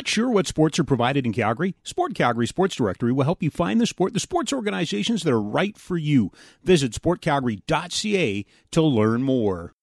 Not sure what sports are provided in Calgary? Sport Calgary Sports Directory will help you find the sport, the sports organizations that are right for you. Visit sportcalgary.ca to learn more.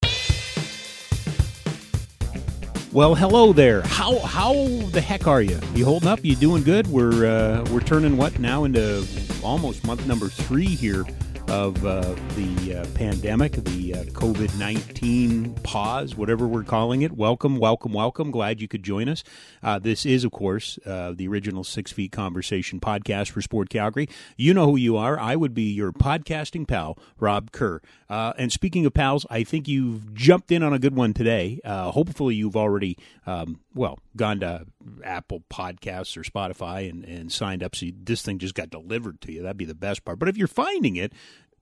Well, hello there. How how the heck are you? You holding up? You doing good? We're uh, we're turning what now into almost month number three here of uh, the uh, pandemic, the uh, COVID 19 pause, whatever we're calling it. Welcome, welcome, welcome. Glad you could join us. Uh, this is, of course, uh, the original Six Feet Conversation podcast for Sport Calgary. You know who you are. I would be your podcasting pal, Rob Kerr. Uh, and speaking of pals, I think you've jumped in on a good one today. hopefully, you've already, um, well, gone to Apple Podcasts or Spotify and, and signed up so you, this thing just got delivered to you. That'd be the best part. But if you're finding it,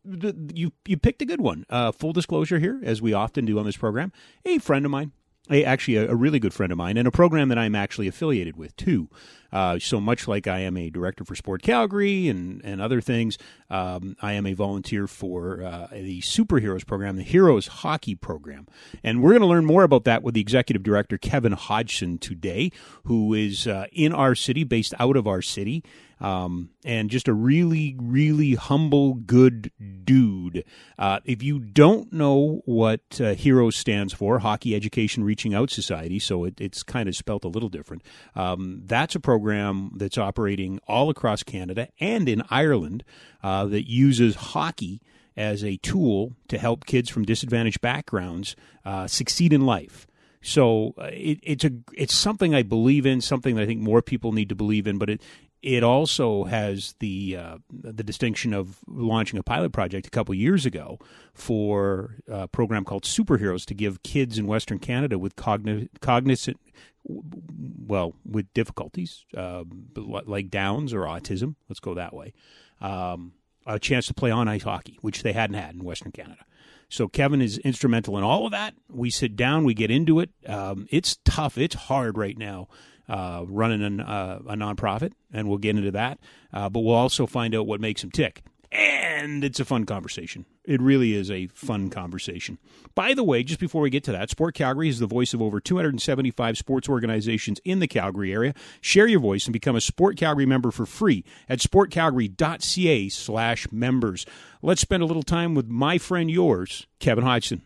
you you picked a good one. Uh, full disclosure here, as we often do on this program, a friend of mine, a, actually a, a, really good friend of mine, and a program that I'm actually affiliated with too. Uh, so much like I am a director for Sport Calgary and and other things, um, I am a volunteer for uh, the Superheroes program, the Heroes Hockey program, and we're going to learn more about that with the executive director Kevin Hodgson today, who is uh, in our city, based out of our city um, and just a really, really humble, good dude. Uh, if you don't know what uh, HEROES stands for, Hockey Education Reaching Out Society, so it, it's kind of spelt a little different, um, that's a program that's operating all across Canada and in Ireland uh, that uses hockey as a tool to help kids from disadvantaged backgrounds uh, succeed in life. So uh, it, it's a it's something I believe in, something that I think more people need to believe in. But it it also has the uh, the distinction of launching a pilot project a couple years ago for a program called Superheroes to give kids in Western Canada with cogn- cognizant well with difficulties uh, like Downs or autism. Let's go that way. Um, a chance to play on ice hockey, which they hadn't had in Western Canada. So Kevin is instrumental in all of that. We sit down, we get into it. Um, it's tough. It's hard right now uh, running an, uh, a nonprofit, and we'll get into that. Uh, but we'll also find out what makes him tick. And it's a fun conversation. It really is a fun conversation. By the way, just before we get to that, Sport Calgary is the voice of over 275 sports organizations in the Calgary area. Share your voice and become a Sport Calgary member for free at sportcalgary.ca slash members. Let's spend a little time with my friend yours, Kevin Hodgson.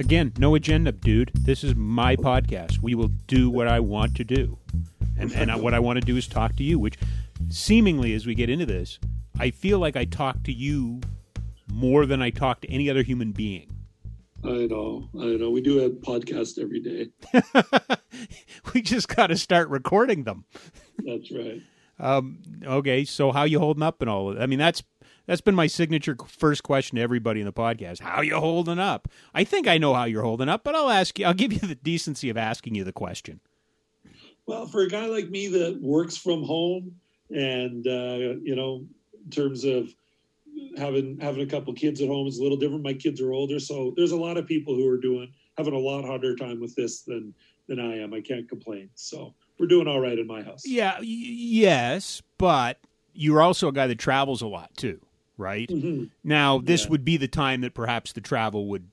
Again, no agenda, dude. This is my podcast. We will do what I want to do. And, and what I want to do is talk to you, which seemingly, as we get into this, I feel like I talk to you more than I talk to any other human being. I know. I know. We do a podcast every day. we just got to start recording them. That's right. Um, okay, so how you holding up and all? I mean, that's that's been my signature first question to everybody in the podcast. How you holding up? I think I know how you're holding up, but I'll ask you. I'll give you the decency of asking you the question. Well, for a guy like me that works from home, and uh, you know, in terms of having having a couple kids at home is a little different. My kids are older, so there's a lot of people who are doing having a lot harder time with this than than I am. I can't complain. So we're doing all right in my house. Yeah, y- yes, but you're also a guy that travels a lot too right? Mm-hmm. Now, this yeah. would be the time that perhaps the travel would,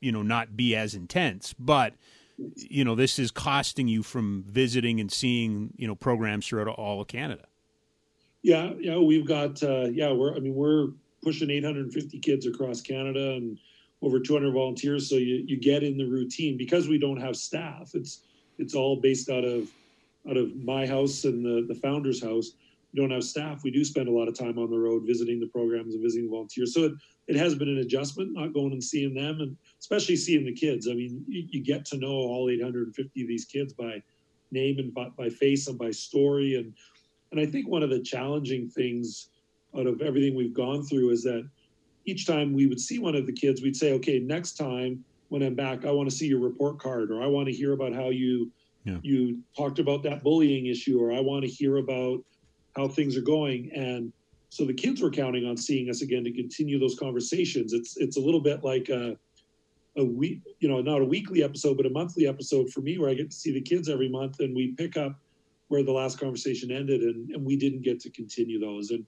you know, not be as intense, but you know, this is costing you from visiting and seeing, you know, programs throughout all of Canada. Yeah, yeah, we've got uh, yeah, we're I mean, we're pushing 850 kids across Canada and over 200 volunteers so you you get in the routine because we don't have staff. It's it's all based out of out of my house and the the founder's house we don't have staff, we do spend a lot of time on the road visiting the programs and visiting volunteers. So it, it has been an adjustment, not going and seeing them, and especially seeing the kids. I mean, you, you get to know all 850 of these kids by name and by, by face and by story. And and I think one of the challenging things out of everything we've gone through is that each time we would see one of the kids, we'd say, okay, next time when I'm back, I want to see your report card, or I want to hear about how you yeah. you talked about that bullying issue, or I want to hear about how things are going. And so the kids were counting on seeing us again to continue those conversations. It's it's a little bit like a a week, you know, not a weekly episode, but a monthly episode for me where I get to see the kids every month and we pick up where the last conversation ended and, and we didn't get to continue those. And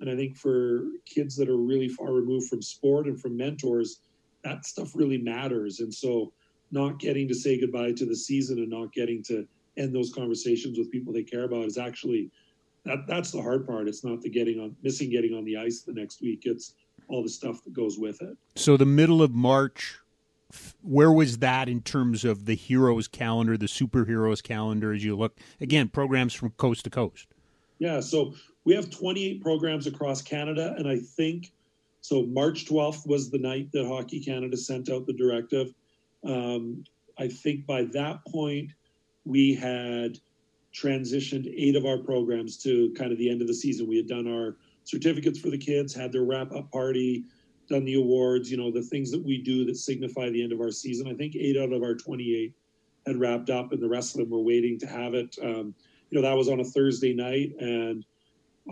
and I think for kids that are really far removed from sport and from mentors, that stuff really matters. And so not getting to say goodbye to the season and not getting to end those conversations with people they care about is actually that that's the hard part. It's not the getting on missing getting on the ice the next week. It's all the stuff that goes with it. So the middle of March, where was that in terms of the heroes calendar, the superheroes calendar? As you look again, programs from coast to coast. Yeah, so we have 28 programs across Canada, and I think so. March 12th was the night that Hockey Canada sent out the directive. Um, I think by that point we had transitioned eight of our programs to kind of the end of the season. We had done our certificates for the kids, had their wrap up party, done the awards, you know, the things that we do that signify the end of our season. I think eight out of our 28 had wrapped up, and the rest of them were waiting to have it. Um, you know, that was on a Thursday night, and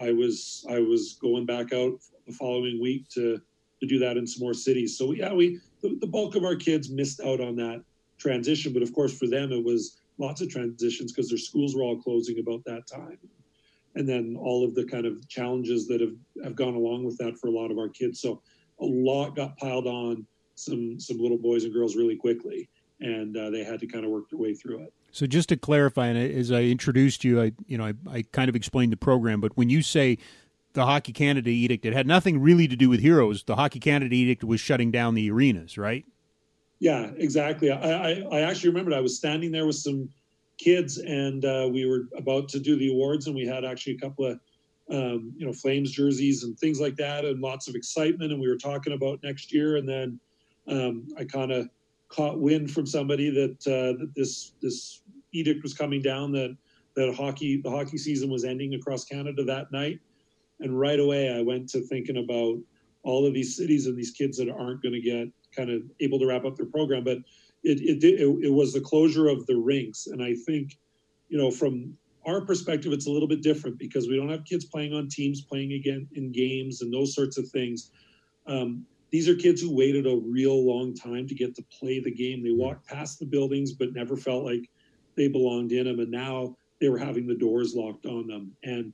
I was I was going back out the following week to to do that in some more cities. So yeah, we the, the bulk of our kids missed out on that transition, but of course for them it was lots of transitions because their schools were all closing about that time. And then all of the kind of challenges that have, have gone along with that for a lot of our kids. So a lot got piled on some some little boys and girls really quickly, and uh, they had to kind of work their way through it. So just to clarify, and as I introduced you, I you know I, I kind of explained the program, but when you say the Hockey Canada edict, it had nothing really to do with heroes. The Hockey Canada edict was shutting down the arenas, right? Yeah, exactly. I, I, I actually remembered I was standing there with some kids and uh, we were about to do the awards and we had actually a couple of um, you know flames jerseys and things like that and lots of excitement and we were talking about next year and then um, I kind of caught wind from somebody that uh, that this this edict was coming down that that hockey the hockey season was ending across Canada that night and right away I went to thinking about all of these cities and these kids that aren't going to get kind of able to wrap up their program. But it, it, it, it was the closure of the rinks. And I think, you know, from our perspective, it's a little bit different because we don't have kids playing on teams, playing again in games and those sorts of things. Um, these are kids who waited a real long time to get to play the game. They walked past the buildings, but never felt like they belonged in them. And now they were having the doors locked on them. And,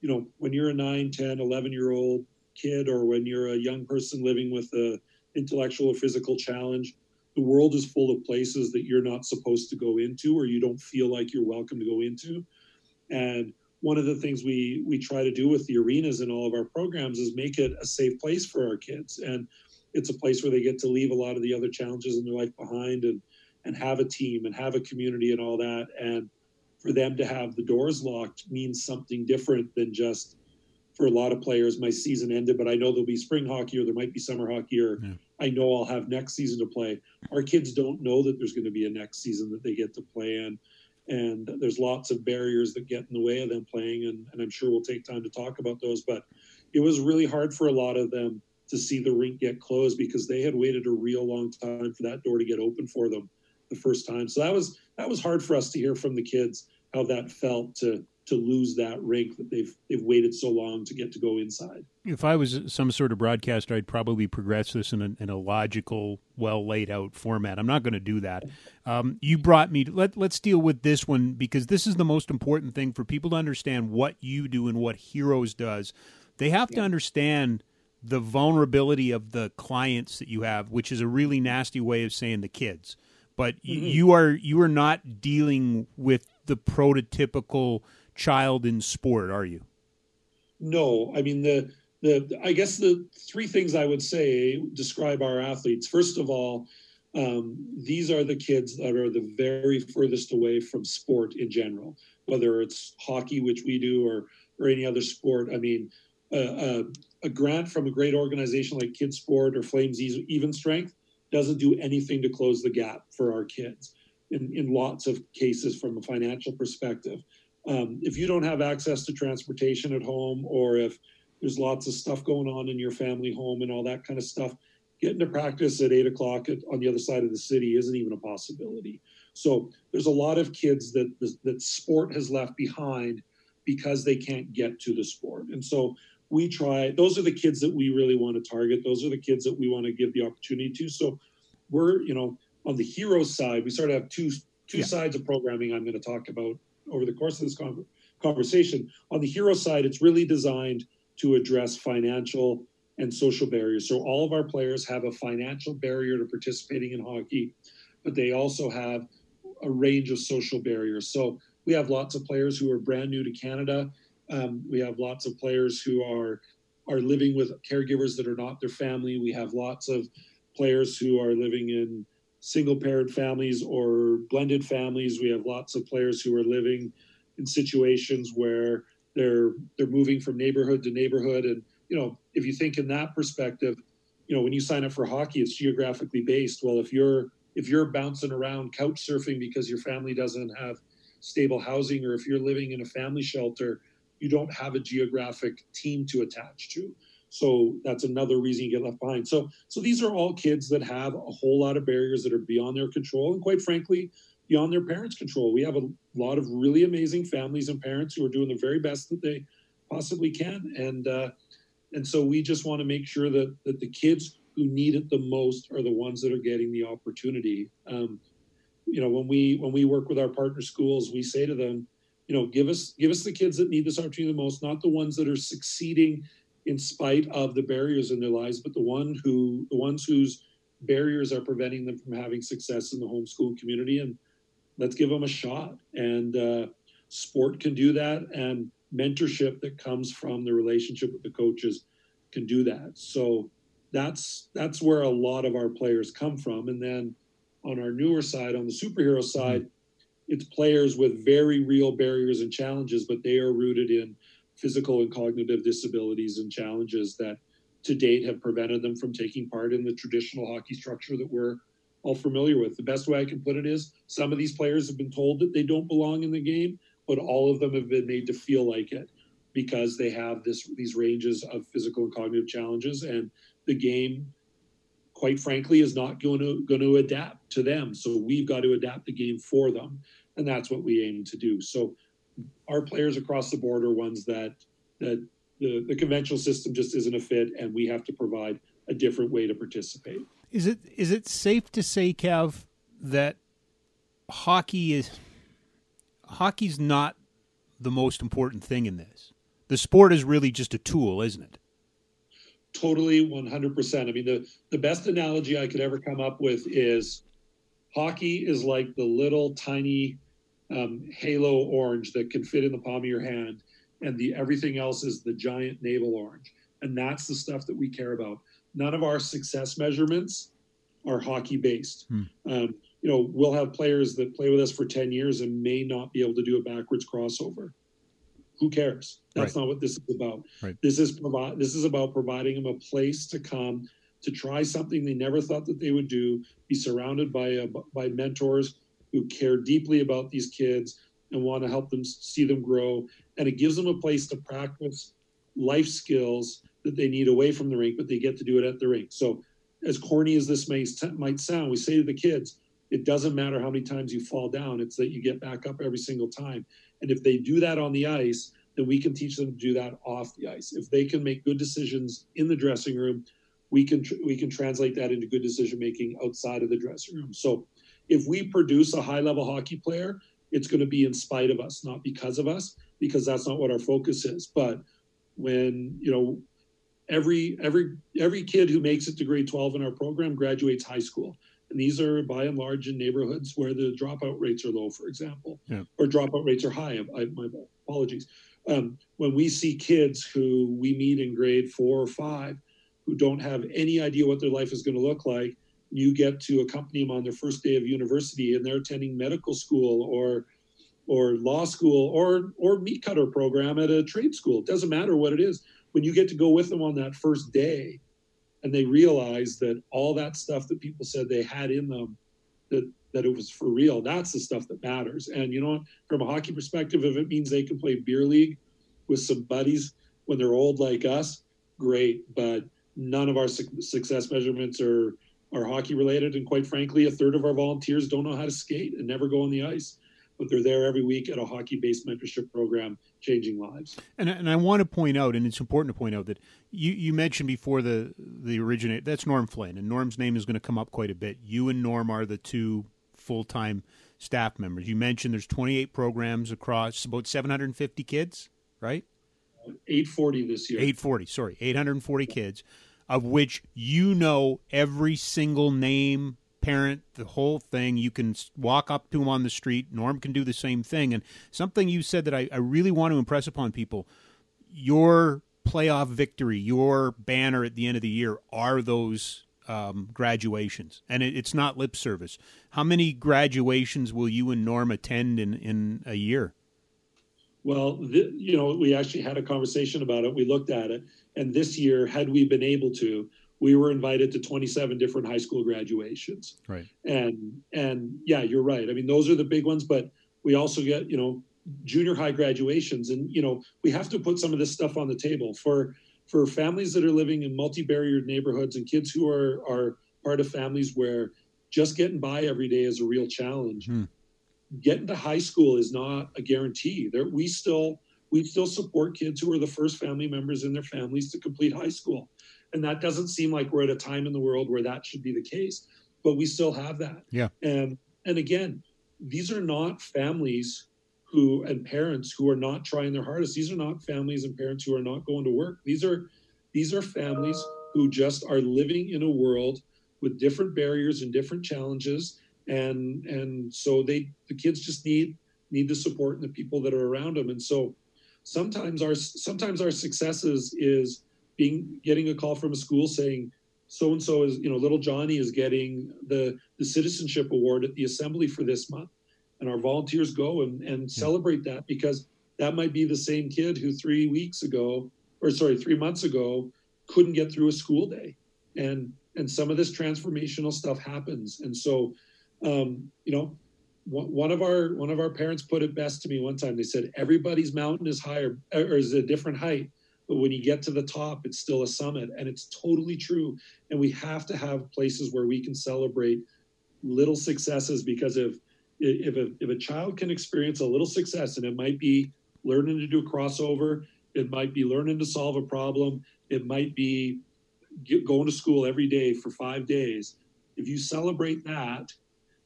you know, when you're a 9, 10, 11 year old kid, or when you're a young person living with a intellectual or physical challenge. The world is full of places that you're not supposed to go into or you don't feel like you're welcome to go into. And one of the things we we try to do with the arenas in all of our programs is make it a safe place for our kids. And it's a place where they get to leave a lot of the other challenges in their life behind and and have a team and have a community and all that. And for them to have the doors locked means something different than just for a lot of players, my season ended, but I know there'll be spring hockey or there might be summer hockey or yeah. I know I'll have next season to play. Our kids don't know that there's going to be a next season that they get to play in. And there's lots of barriers that get in the way of them playing. And, and I'm sure we'll take time to talk about those. But it was really hard for a lot of them to see the rink get closed because they had waited a real long time for that door to get open for them the first time. So that was that was hard for us to hear from the kids how that felt to to lose that rink that they've they've waited so long to get to go inside. If I was some sort of broadcaster, I'd probably progress this in a, in a logical, well laid out format. I'm not going to do that. Um, you brought me. To, let Let's deal with this one because this is the most important thing for people to understand what you do and what Heroes does. They have yeah. to understand the vulnerability of the clients that you have, which is a really nasty way of saying the kids. But mm-hmm. you are you are not dealing with the prototypical child in sport, are you? No, I mean the the I guess the three things I would say describe our athletes. First of all, um, these are the kids that are the very furthest away from sport in general, whether it's hockey, which we do, or or any other sport. I mean, uh, uh, a grant from a great organization like Kids Sport or Flames Even Strength doesn't do anything to close the gap for our kids in, in lots of cases from a financial perspective um, if you don't have access to transportation at home or if there's lots of stuff going on in your family home and all that kind of stuff getting to practice at eight o'clock at, on the other side of the city isn't even a possibility. So there's a lot of kids that that sport has left behind because they can't get to the sport. And so we try those are the kids that we really want to target. Those are the kids that we want to give the opportunity to. So we're you know on the hero side we sort of have two two yeah. sides of programming i'm going to talk about over the course of this conversation. On the hero side, it's really designed to address financial and social barriers. So all of our players have a financial barrier to participating in hockey. but they also have a range of social barriers. So we have lots of players who are brand new to Canada. Um, we have lots of players who are are living with caregivers that are not their family. We have lots of players who are living in single parent families or blended families. We have lots of players who are living in situations where they're they're moving from neighborhood to neighborhood. And you know if you think in that perspective you know when you sign up for hockey it's geographically based. Well if you're if you're bouncing around couch surfing because your family doesn't have stable housing or if you're living in a family shelter you don't have a geographic team to attach to so that's another reason you get left behind. So so these are all kids that have a whole lot of barriers that are beyond their control and quite frankly beyond their parents control. We have a lot of really amazing families and parents who are doing the very best that they possibly can. And uh, and so we just want to make sure that that the kids who need it the most are the ones that are getting the opportunity. Um, you know, when we when we work with our partner schools, we say to them, you know, give us give us the kids that need this opportunity the most, not the ones that are succeeding in spite of the barriers in their lives, but the one who the ones whose barriers are preventing them from having success in the homeschool community, and let's give them a shot. And uh, sport can do that, and mentorship that comes from the relationship with the coaches can do that. So that's that's where a lot of our players come from. And then on our newer side, on the superhero side, mm-hmm. it's players with very real barriers and challenges, but they are rooted in physical and cognitive disabilities and challenges that to date have prevented them from taking part in the traditional hockey structure that we're all familiar with. The best way I can put it is some of these players have been told that they don't belong in the game, but all of them have been made to feel like it because they have this these ranges of physical and cognitive challenges and the game, quite frankly, is not going to going to adapt to them. So we've got to adapt the game for them, and that's what we aim to do. So our players across the board are ones that that the, the conventional system just isn't a fit, and we have to provide a different way to participate. Is it is it safe to say, Kev, that hockey is hockey's not the most important thing in this? The sport is really just a tool, isn't it? totally 100%. I mean, the, the best analogy I could ever come up with is hockey is like the little tiny um, halo orange that can fit in the palm of your hand, and the everything else is the giant navel orange. And that's the stuff that we care about. None of our success measurements are hockey based. Hmm. Um, you know, we'll have players that play with us for 10 years and may not be able to do a backwards crossover who cares? That's right. not what this is about. Right. This is provide. This is about providing them a place to come to try something they never thought that they would do. Be surrounded by a, by mentors who care deeply about these kids and want to help them see them grow. And it gives them a place to practice life skills that they need away from the rink, but they get to do it at the rink. So, as corny as this may might sound, we say to the kids, it doesn't matter how many times you fall down; it's that you get back up every single time. And if they do that on the ice, then we can teach them to do that off the ice. If they can make good decisions in the dressing room, we can tr- we can translate that into good decision making outside of the dressing room. So if we produce a high level hockey player, it's going to be in spite of us, not because of us, because that's not what our focus is. But when you know every every every kid who makes it to grade 12 in our program graduates high school and these are by and large in neighborhoods where the dropout rates are low, for example, yeah. or dropout rates are high. I, my apologies. Um, when we see kids who we meet in grade four or five who don't have any idea what their life is going to look like, you get to accompany them on their first day of university and they're attending medical school or or law school or or meat cutter program at a trade school. It doesn't matter what it is. When you get to go with them on that first day and they realize that all that stuff that people said they had in them that that it was for real that's the stuff that matters and you know from a hockey perspective if it means they can play beer league with some buddies when they're old like us great but none of our su- success measurements are are hockey related and quite frankly a third of our volunteers don't know how to skate and never go on the ice but they're there every week at a hockey based mentorship program changing lives. And, and I want to point out, and it's important to point out that you, you mentioned before the the originate that's Norm Flynn, and Norm's name is going to come up quite a bit. You and Norm are the two full time staff members. You mentioned there's 28 programs across about 750 kids, right? 840 this year. 840, sorry, 840 kids, of which you know every single name, parent, the whole thing. You can walk up to him on the street. Norm can do the same thing. And something you said that I, I really want to impress upon people your playoff victory, your banner at the end of the year are those um, graduations. And it, it's not lip service. How many graduations will you and Norm attend in, in a year? Well, you know, we actually had a conversation about it. We looked at it. And this year, had we been able to, we were invited to 27 different high school graduations. Right. And and yeah, you're right. I mean, those are the big ones, but we also get, you know, junior high graduations and you know, we have to put some of this stuff on the table for for families that are living in multi-barriered neighborhoods and kids who are are part of families where just getting by every day is a real challenge. Hmm. Getting to high school is not a guarantee. There we still we still support kids who are the first family members in their families to complete high school. And that doesn't seem like we're at a time in the world where that should be the case, but we still have that. Yeah. And and again, these are not families who and parents who are not trying their hardest. These are not families and parents who are not going to work. These are these are families who just are living in a world with different barriers and different challenges and and so they the kids just need need the support and the people that are around them and so sometimes our sometimes our successes is being getting a call from a school saying so and so is you know little johnny is getting the the citizenship award at the assembly for this month. And our volunteers go and, and celebrate that because that might be the same kid who three weeks ago or sorry three months ago couldn't get through a school day. And and some of this transformational stuff happens. And so um, you know one of our one of our parents put it best to me one time. They said everybody's mountain is higher er, or is a different height but when you get to the top it's still a summit. And it's totally true. And we have to have places where we can celebrate little successes because if if a, if a child can experience a little success and it might be learning to do a crossover it might be learning to solve a problem it might be going to school every day for five days. If you celebrate that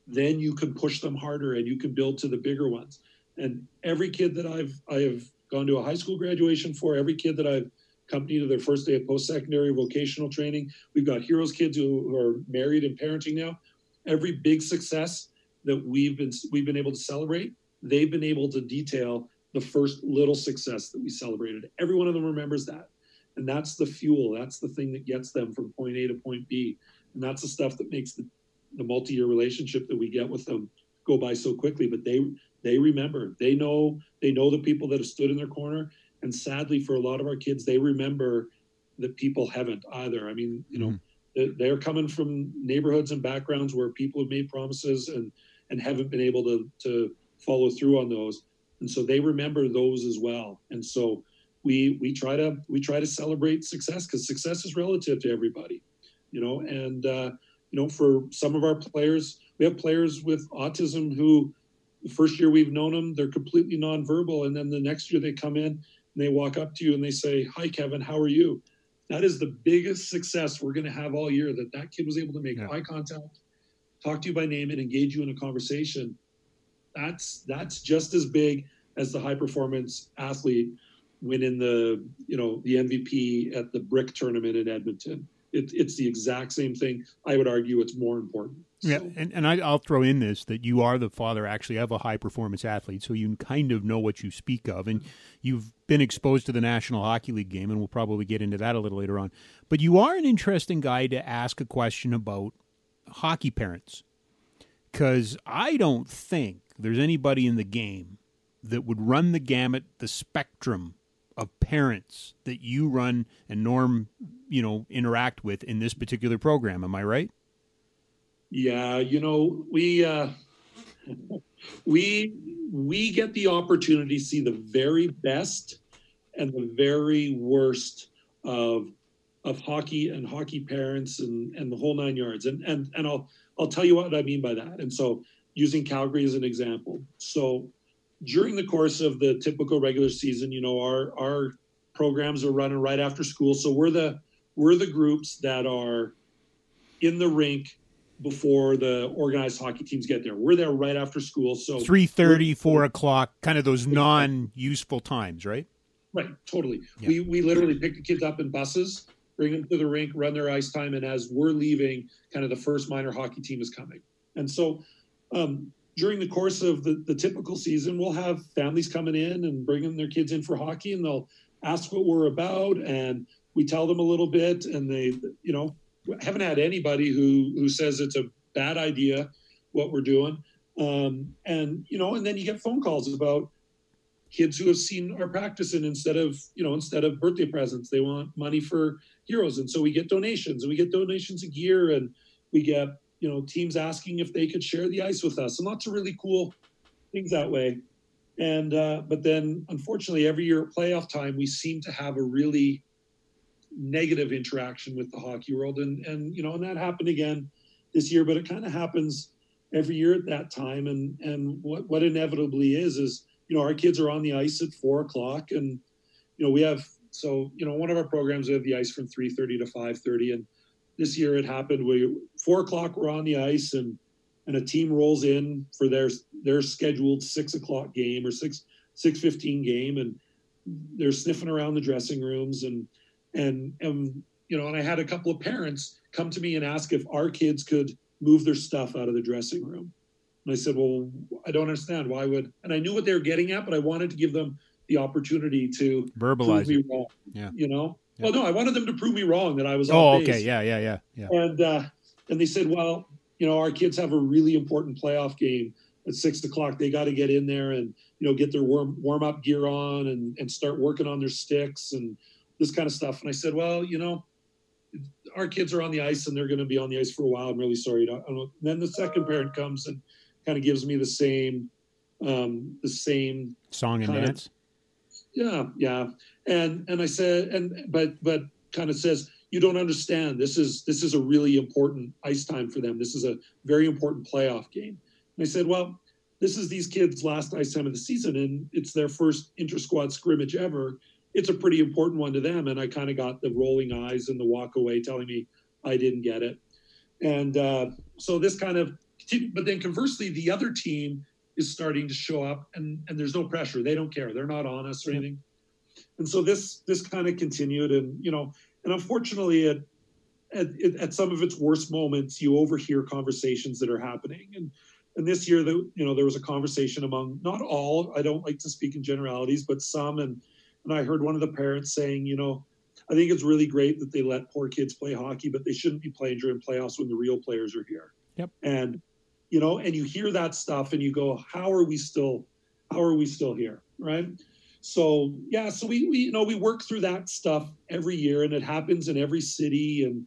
then you can push them harder and you can build to the bigger ones and every kid that i've i have gone to a high school graduation for, every kid that I've accompanied to their first day of post secondary vocational training. We've got heroes kids who, who, are married and parenting now. Every big success that we've been we've been able to celebrate, they've been able to detail the first little success that we celebrated. Every one of them remembers that. And that's the fuel. That's the thing that gets them from point A to point B. And that's the stuff that makes the, the multi-year relationship that we get with them go by so quickly. But they they remember. They know they know the people that have stood in their corner. And sadly, for a lot of our kids, they remember that people haven't either. I mean, you know, mm. they're coming from neighborhoods and backgrounds where people have made promises and and haven't been able to to follow through on those. And so they remember those as well. And so we we try to we try to celebrate success because success is relative to everybody, you know. And uh, you know, for some of our players, we have players with autism who the first year we've known them, they're completely nonverbal. And then the next year they come in and they walk up to you and they say, Hi, Kevin, how are you? That is the biggest success we're going to have all year that that kid was able to make yeah. eye contact, talk to you by name, and engage you in a conversation. That's that's just as big as the high performance athlete winning the you know the MVP at the brick tournament in Edmonton. It, it's the exact same thing. I would argue it's more important. Yeah, and, and I, will throw in this that you are the father actually of a high performance athlete, so you kind of know what you speak of, and you've been exposed to the National Hockey League game, and we'll probably get into that a little later on. But you are an interesting guy to ask a question about hockey parents, because I don't think there's anybody in the game that would run the gamut, the spectrum of parents that you run and Norm, you know, interact with in this particular program. Am I right? Yeah, you know, we uh, we we get the opportunity to see the very best and the very worst of of hockey and hockey parents and and the whole nine yards. And and and I'll I'll tell you what I mean by that. And so using Calgary as an example. So during the course of the typical regular season, you know, our our programs are running right after school. So we're the we're the groups that are in the rink before the organized hockey teams get there. We're there right after school. So 3.30, 4 o'clock, kind of those non-useful times, right? Right, totally. Yeah. We, we literally pick the kids up in buses bring them to the rink, run their ice time, and as we're leaving, kind of the first minor hockey team is coming. And so um, during the course of the, the typical season, we'll have families coming in and bringing their kids in for hockey, and they'll ask what we're about, and we tell them a little bit, and they, you know, haven't had anybody who who says it's a bad idea what we're doing, um, and you know, and then you get phone calls about kids who have seen our practice and instead of you know instead of birthday presents they want money for heroes. And so we get donations and we get donations of gear and we get you know teams asking if they could share the ice with us. And lots of really cool things that way. And uh, but then unfortunately every year at playoff time we seem to have a really negative interaction with the hockey world. And and you know and that happened again this year but it kind of happens every year at that time. And and what what inevitably is is you know our kids are on the ice at four o'clock and you know we have so you know one of our programs we have the ice from 3.30 to 5.30 and this year it happened. We four o'clock we're on the ice and and a team rolls in for their their scheduled six o'clock game or six six fifteen game. And they're sniffing around the dressing rooms and and and you know and i had a couple of parents come to me and ask if our kids could move their stuff out of the dressing room. And i said well i don't understand. Why would and i knew what they were getting at but i wanted to give them the opportunity to verbalize me wrong yeah. you know well no i wanted them to prove me wrong that i was oh okay. base. yeah yeah yeah yeah. And uh and they said well you know our kids have a really important playoff game at six o'clock. They got to get in there and you know get their warm warm up gear on and and start working on their sticks and this kind of stuff. And i said well you know our kids are on the ice and they're going to be on the ice for a while. I'm really sorry. Then the second parent comes and kind of gives me the same um the same song and kind of- dance yeah yeah. And and i said and but but kind of says you don't understand. This is this is a really important ice time for them. This is a very important playoff game. And i said well this is these kids last ice time of the season and it's their first inter squad scrimmage ever. It's a pretty important one to them. And i kind of got the rolling eyes and the walk away telling me i didn't get it. And uh, so this kind of but then conversely the other team is starting to show up and and there's no pressure. They don't care. They're not on us or anything. And so this this kind of continued and you know and unfortunately at, at at some of its worst moments you overhear conversations that are happening. And and this year the you know there was a conversation among not all i don't like to speak in generalities but some. And and i heard one of the parents saying you know i think it's really great that they let poor kids play hockey but they shouldn't be playing during playoffs when the real players are here. Yep. and you know and you hear that stuff and you go how are we still how are we still here right? So yeah so we, we you know we work through that stuff every year and it happens in every city and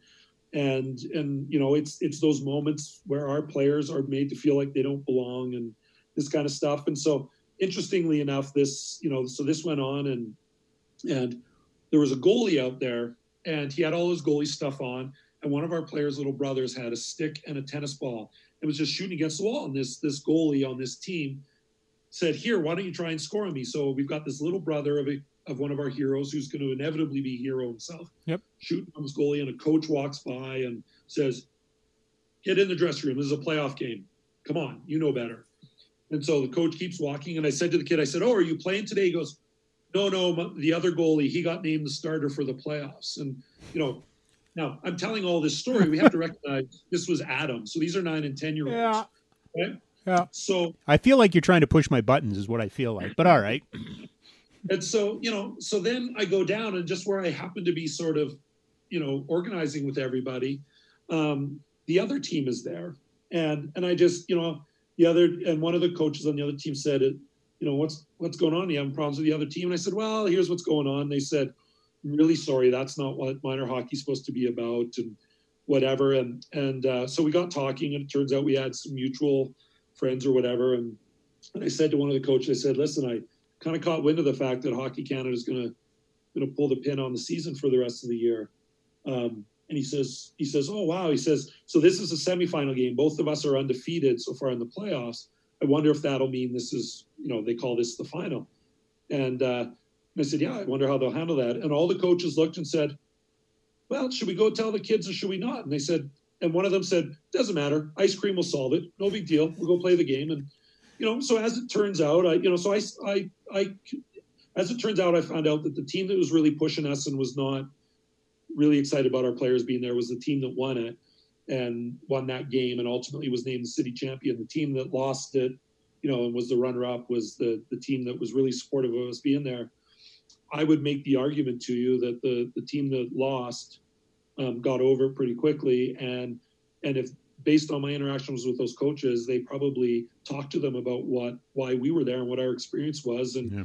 and and you know it's it's those moments where our players are made to feel like they don't belong and this kind of stuff. And so interestingly enough this you know so this went on and and there was a goalie out there and he had all his goalie stuff on and one of our players little brothers had a stick and a tennis ball and was just shooting against the wall. And this this goalie on this team said here why don't you try and score on me? So we've got this little brother of a of one of our heroes who's going to inevitably be a hero himself. Yep. shooting on his goalie and a coach walks by and says get in the dressing room. This is a playoff game. Come on. You know better. And so the coach keeps walking and i said to the kid i said oh are you playing today? He goes no no the other goalie he got named the starter for the playoffs. And you know now i'm telling all this story we have to recognize this was atom so these are nine and ten year olds Yeah. right Yeah. so I feel like you're trying to push my buttons, is what I feel like. But all right. and so you know so then i go down and just where i happen to be sort of you know organizing with everybody um the other team is there and and i just you know the other and one of the coaches on the other team said it you know what's what's going on you having problems with the other team and i said well here's what's going on they said i'm really sorry that's not what minor hockey's supposed to be about and whatever and and uh, so we got talking and it turns out we had some mutual friends or whatever and and i said to one of the coaches i said listen i kind of caught wind of the fact that Hockey Canada is going to going to pull the pin on the season for the rest of the year. Um, and he says he says, "Oh wow!" He says, "So this is a semifinal game. Both of us are undefeated so far in the playoffs. I wonder if that'll mean this is you know they call this the final." And, uh, I said, "Yeah, I wonder how they'll handle that." And all the coaches looked and said, "Well, should we go tell the kids or should we not?" And they said, and one of them said, "Doesn't matter. Ice cream will solve it. No big deal. We'll go play the game." And you know, so as it turns out, I you know, so I I I as it turns out, I found out that the team that was really pushing us and was not, really excited about our players being there was the team that won it and won that game and ultimately was named the city champion. The team that lost it, you know, and was the runner up was the the team that was really supportive of us being there. I would make the argument to you that the the team that lost um, got over pretty quickly and and if based on my interactions with those coaches, they probably talked to them about what why we were there and what our experience was and yeah.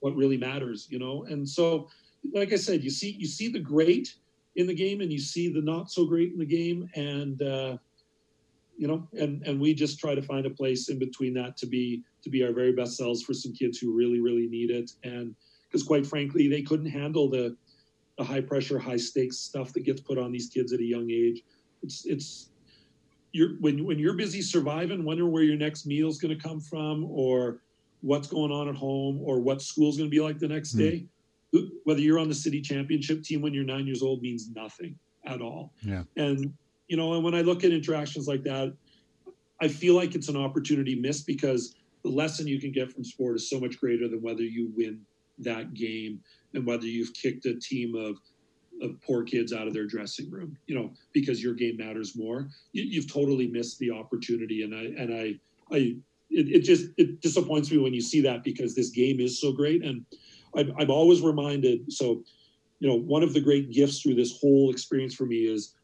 what really matters, you know. And so, like I said, you see you see the great in the game and you see the not so great in the game, and uh, you know, and and we just try to find a place in between that to be to be our very best selves for some kids who really really need it, and because quite frankly, they couldn't handle the the high pressure, high stakes stuff that gets put on these kids at a young age. It's it's you're when when you're busy surviving, wondering where your next meal is going to come from, or what's going on at home, or what school's going to be like the next mm. day. Whether you're on the city championship team when you're nine years old means nothing at all. Yeah. And you know, and when I look at interactions like that, I feel like it's an opportunity missed because the lesson you can get from sport is so much greater than whether you win that game and whether you've kicked a team of of poor kids out of their dressing room, you know, because your game matters more. You, have totally missed the opportunity, and I and I I it, it, just it disappoints me when you see that because this game is so great, and I'm, I'm always reminded. So, you know, one of the great gifts through this whole experience for me is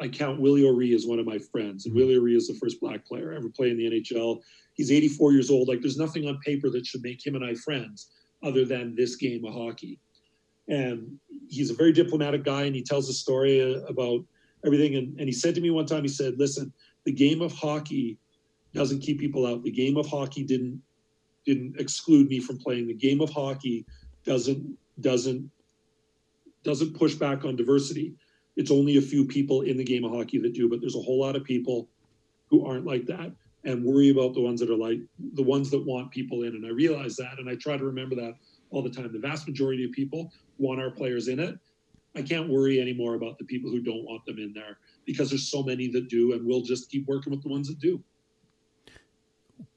I count Willie O'Ree as one of my friends, and mm-hmm. Willie O'Ree is the first black player ever play in the NHL. He's 84 years old. Like, there's nothing on paper that should make him and I friends other than this game of hockey. And he's a very diplomatic guy and he tells a story about everything. And, and he said to me one time he said listen the game of hockey doesn't keep people out. The game of hockey didn't didn't exclude me from playing. The game of hockey doesn't doesn't doesn't push back on diversity. It's only a few people in the game of hockey that do but there's a whole lot of people who aren't like that and worry about the ones that are like the ones that want people in and i realize that and i try to remember that all the time the vast majority of people want our players in it. I can't worry anymore about the people who don't want them in there because there's so many that do, and we'll just keep working with the ones that do.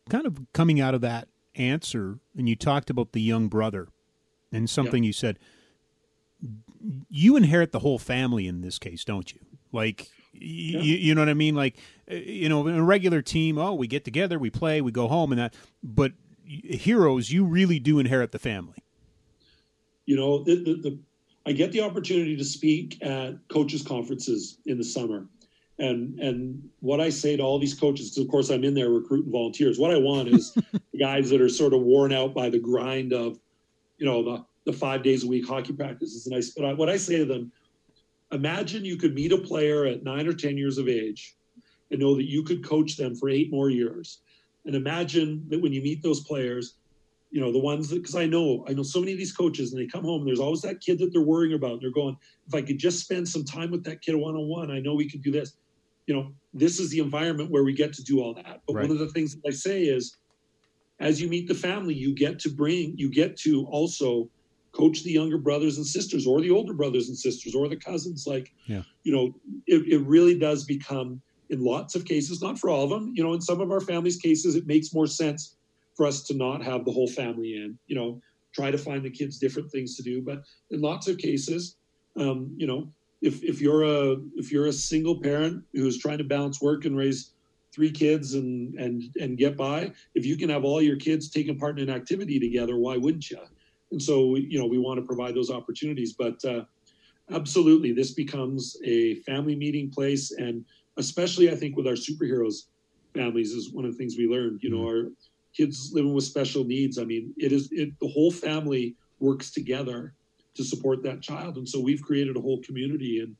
Kind of coming out of that answer, and you talked about the young brother and something yeah. you said. You inherit the whole family in this case, don't you? Like, yeah. you, you know what I mean? Like, uh, you know, in a regular team, oh, we get together, we play, we go home, and that. But heroes, you really do inherit the family you know, the, the, the, I get the opportunity to speak at coaches conferences in the summer. And and what I say to all these coaches, because of course I'm in there recruiting volunteers. What I want is guys that are sort of worn out by the grind of, you know, the the five days a week hockey practices. And I, but I, what I say to them, imagine you could meet a player at nine or ten years of age, and know that you could coach them for eight more years. And imagine that when you meet those players, you know the ones that because i know i know so many of these coaches and they come home and there's always that kid that they're worrying about they're going if i could just spend some time with that kid one-on-one i know we could do this you know this is the environment where we get to do all that but right. one of the things that i say is as you meet the family you get to bring you get to also coach the younger brothers and sisters or the older brothers and sisters or the cousins like yeah. you know it, it really does become in lots of cases not for all of them you know in some of our families cases it makes more sense for us to not have the whole family in. You know, try to find the kids different things to do. But in lots of cases, um, you know, if if you're a if you're a single parent who's trying to balance work and raise three kids and and and get by, if you can have all your kids taking part in an activity together, why wouldn't you? And so, you know, we want to provide those opportunities. But uh, absolutely, this becomes a family meeting place, and especially I think with our superheroes families is one of the things we learned. You know, mm-hmm. our kids living with special needs. I mean, it is it the whole family works together to support that child, and so we've created a whole community, and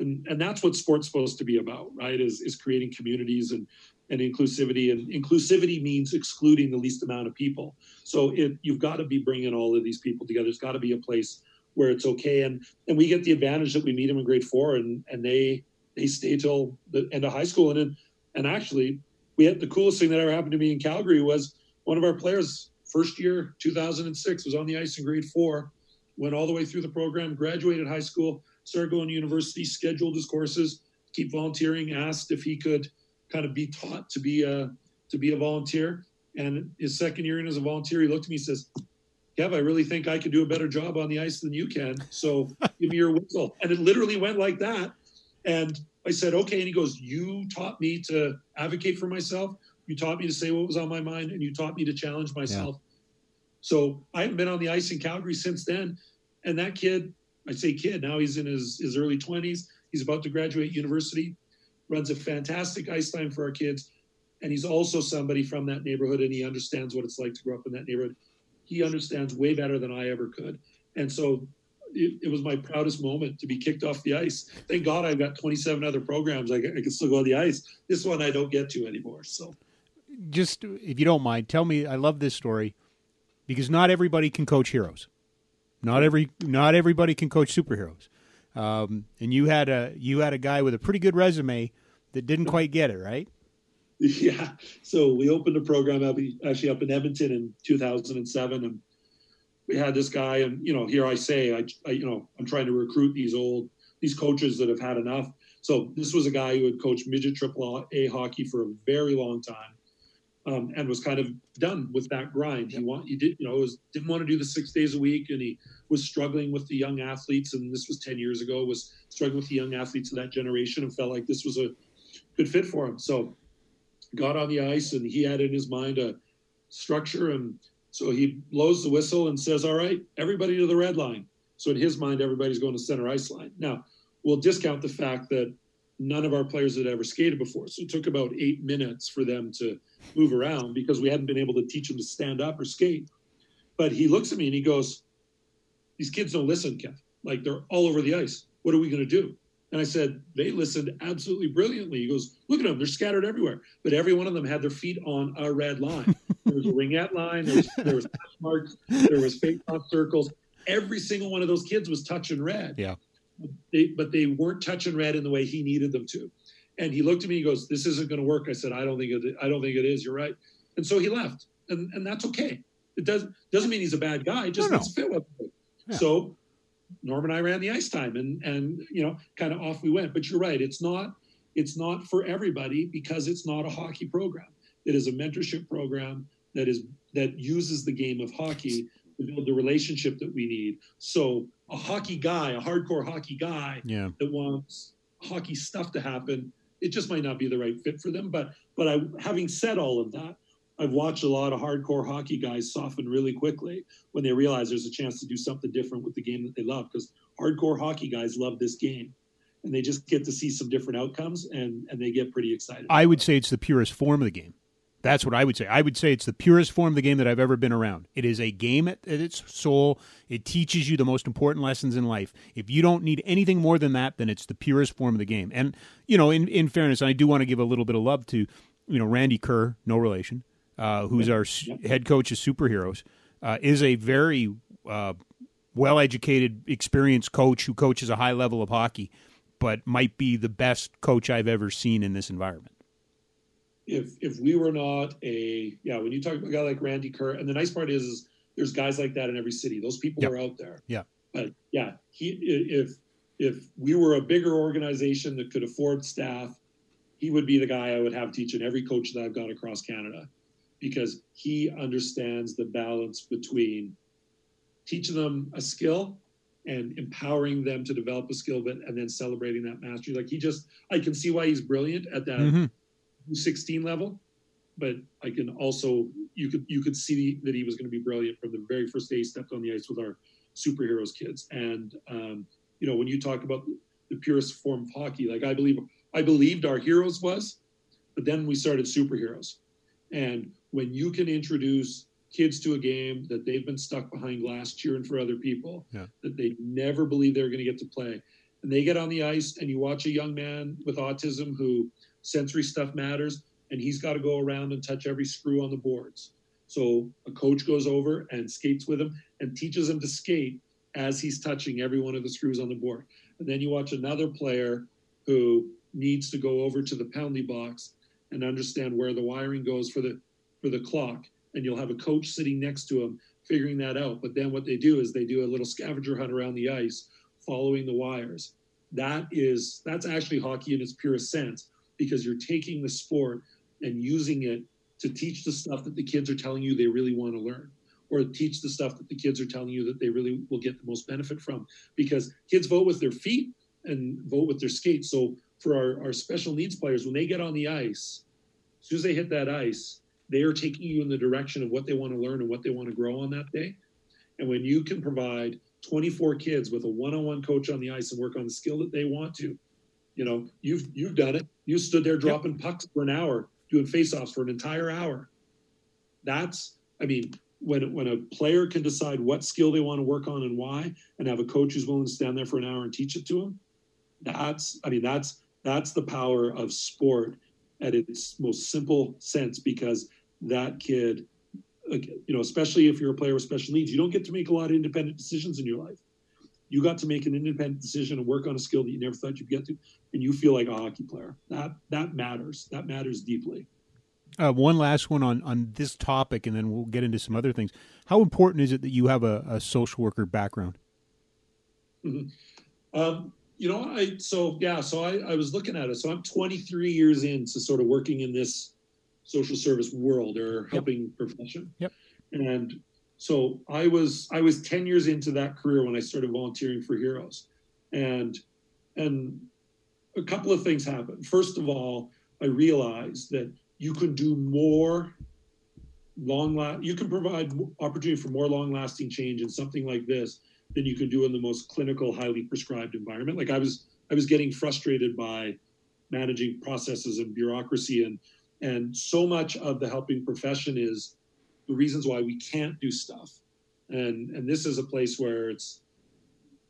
and and that's what sports supposed to be about, right? Is is creating communities and and inclusivity, and inclusivity means excluding the least amount of people. So it you've got to be bringing all of these people together. It's got to be a place where it's okay, and and we get the advantage that we meet them in grade four, and and they they stay till the end of high school, and and actually we had the coolest thing that ever happened to me in Calgary was one of our players, first year, 2006, was on the ice in grade four, went all the way through the program, graduated high school, started going to university, scheduled his courses, keep volunteering, asked if he could kind of be taught to be a to be a volunteer. And his second year in as a volunteer, he looked at me and says, Kev, I really think I could do a better job on the ice than you can. So give me your whistle. And it literally went like that. And I said, okay. And he goes, You taught me to advocate for myself. You taught me to say what was on my mind, and you taught me to challenge myself. Yeah. So I haven't been on the ice in Calgary since then. And that kid, I say kid, now he's in his, his early 20s. He's about to graduate university, runs a fantastic ice time for our kids. And he's also somebody from that neighborhood and he understands what it's like to grow up in that neighborhood. He understands way better than I ever could. And so it, it, was my proudest moment to be kicked off the ice. Thank God I've got 27 other programs. I, I can still go on the ice. This one I don't get to anymore. So, just if you don't mind, tell me. I love this story because not everybody can coach heroes. Not every not everybody can coach superheroes. Um, and you had a you had a guy with a pretty good resume that didn't quite get it right. Yeah. So we opened a program up, actually up in Edmonton in 2007, and we had this guy, and you know, here I say, I, I, you know, I'm trying to recruit these old these coaches that have had enough. So this was a guy who had coached midget triple A hockey for a very long time, um, and was kind of done with that grind. He want he did you know was didn't want to do the six days a week, and he was struggling with the young athletes. And this was ten years ago. Was struggling with the young athletes of that generation, and felt like this was a good fit for him. So got on the ice, and he had in his mind a structure and so he blows the whistle and says, All right, everybody to the red line. So in his mind, everybody's going to center ice line. Now, we'll discount the fact that none of our players had ever skated before. So it took about eight minutes for them to move around because we hadn't been able to teach them to stand up or skate. But he looks at me and he goes, These kids don't listen, Kev. Like they're all over the ice. What are we going to do? And I said, They listened absolutely brilliantly. He goes, Look at them. They're scattered everywhere. But every one of them had their feet on a red line. there was a ringette line, there was, there was marks, there was fake circles. Every single one of those kids was touching red. Yeah. They, but they weren't touching red in the way he needed them to. And he looked at me. He goes, "This isn't going to work." I said, "I don't think it. I don't think it is. You're right." And so he left, and and that's okay. It does doesn't mean he's a bad guy. It just no, no. fit with it. Yeah. So Norm and I ran the ice time, and and you know, kind of off we went. But you're right. It's not it's not for everybody because it's not a hockey program. It is a mentorship program that is that uses the game of hockey to build the relationship that we need. So a hockey guy, a hardcore hockey guy yeah. that wants hockey stuff to happen, it just might not be the right fit for them. But but I having said all of that, I've watched a lot of hardcore hockey guys soften really quickly when they realize there's a chance to do something different with the game that they love because hardcore hockey guys love this game and they just get to see some different outcomes and and they get pretty excited. I would say it's the purest form of the game. That's what I would say. I would say it's the purest form of the game that I've ever been around. It is a game at, at, its soul. It teaches you the most important lessons in life. If you don't need anything more than that, then it's the purest form of the game. And you know, in in fairness, I do want to give a little bit of love to you know Randy Kerr, no relation, uh, who's our head coach of superheroes, uh, is a very uh, well educated, experienced coach who coaches a high level of hockey, but might be the best coach I've ever seen in this environment if if we were not a yeah, when you talk about a guy like Randy Kerr, and the nice part is, is there's guys like that in every city. Those people yep. are out there. Yeah. But yeah, he if if we were a bigger organization that could afford staff, he would be the guy I would have teaching every coach that I've got across Canada because he understands the balance between teaching them a skill and empowering them to develop a skill but and then celebrating that mastery like he just i can see why he's brilliant at that mm-hmm. 16 level, but I can also you could you could see that he was going to be brilliant from the very first day he stepped on the ice with our superheroes kids. And um, you know when you talk about the purest form of hockey, like I believe I believed our heroes was, but then we started superheroes. And when you can introduce kids to a game that they've been stuck behind glass cheering for other people yeah. that they never believe they're going to get to play and they get on the ice and you watch a young man with autism who sensory stuff matters, and he's got to go around and touch every screw on the boards. So a coach goes over and skates with him and teaches him to skate as he's touching every one of the screws on the board. And then you watch another player who needs to go over to the penalty box and understand where the wiring goes for the for the clock. And you'll have a coach sitting next to him figuring that out. But then what they do is they do a little scavenger hunt around the ice, following the wires. That is that's actually hockey in its purest sense because you're taking the sport and using it to teach the stuff that the kids are telling you they really want to learn. or teach the stuff that the kids are telling you that they really will get the most benefit from because kids vote with their feet and vote with their skates so for our, our special needs players when they get on the ice as soon as they hit that ice they are taking you in the direction of what they want to learn and what they want to grow on that day and when you can provide 24 kids with a one-on-one coach on the ice and work on the skill that they want to you know you've you've done it. You stood there dropping yep. pucks for an hour doing faceoffs for an entire hour. That's i mean when when a player can decide what skill they want to work on and why and have a coach who's willing to stand there for an hour and teach it to them that's i mean that's that's the power of sport at its most simple sense because that kid you know especially if you're a player with special needs you don't get to make a lot of independent decisions in your life you got to make an independent decision and work on a skill that you never thought you'd get to and you feel like a hockey player. That that matters. That matters deeply. Uh, one last one on on this topic and then we'll get into some other things. How important is it that you have a, a social worker background? Mm-hmm. um, you know i so yeah so I, I was looking at it. So i'm 23 years into sort of working in this social service world or helping yep. profession. Yep. And so I was I was 10 years into that career when I started volunteering for Heroes. And and a couple of things happened. First of all, I realized that you can do more long la- you can provide opportunity for more long lasting change in something like this than you can do in the most clinical highly prescribed environment like i was i was getting frustrated by managing processes and bureaucracy and and so much of the helping profession is the reasons why we can't do stuff. And and this is a place where it's,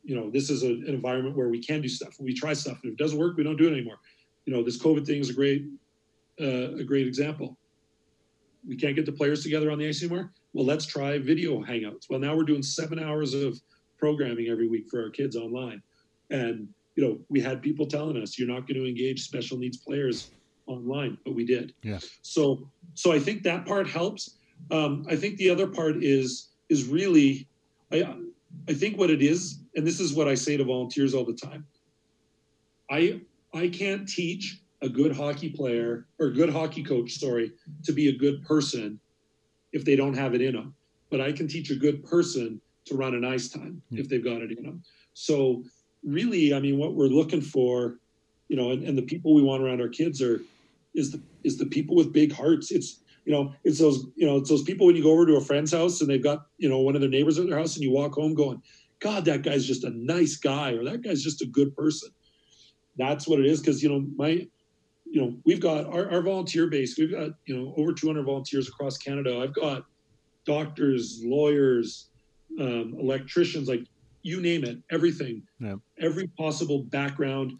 you know, this is a, an environment where we can do stuff. We try stuff, and if it doesn't work, we don't do it anymore. You know, this COVID thing is a great uh, a great example. We can't get the players together on the ice anymore. Well, let's try video hangouts. Well, now we're doing seven hours of programming every week for our kids online, and you know, we had people telling us you're not going to engage special needs players online, but we did. Yeah. So, so I think that part helps. Um, I think the other part is is really, I I think what it is, and this is what I say to volunteers all the time. I I can't teach a good hockey player or good hockey coach, sorry, to be a good person if they don't have it in them. But I can teach a good person to run an ice time mm-hmm. if they've got it in them. So really, I mean, what we're looking for, you know, and, and the people we want around our kids are is the is the people with big hearts. It's you know, it's those, you know, it's those people when you go over to a friend's house and they've got, you know, one of their neighbors at their house and you walk home going, God, that guy's just a nice guy or that guy's just a good person. That's what it is. Cause, you know, my, you know, we've got our, our volunteer base, we've got, you know, over 200 volunteers across Canada. I've got doctors, lawyers, um, electricians, like you name it, everything, yeah. every possible background,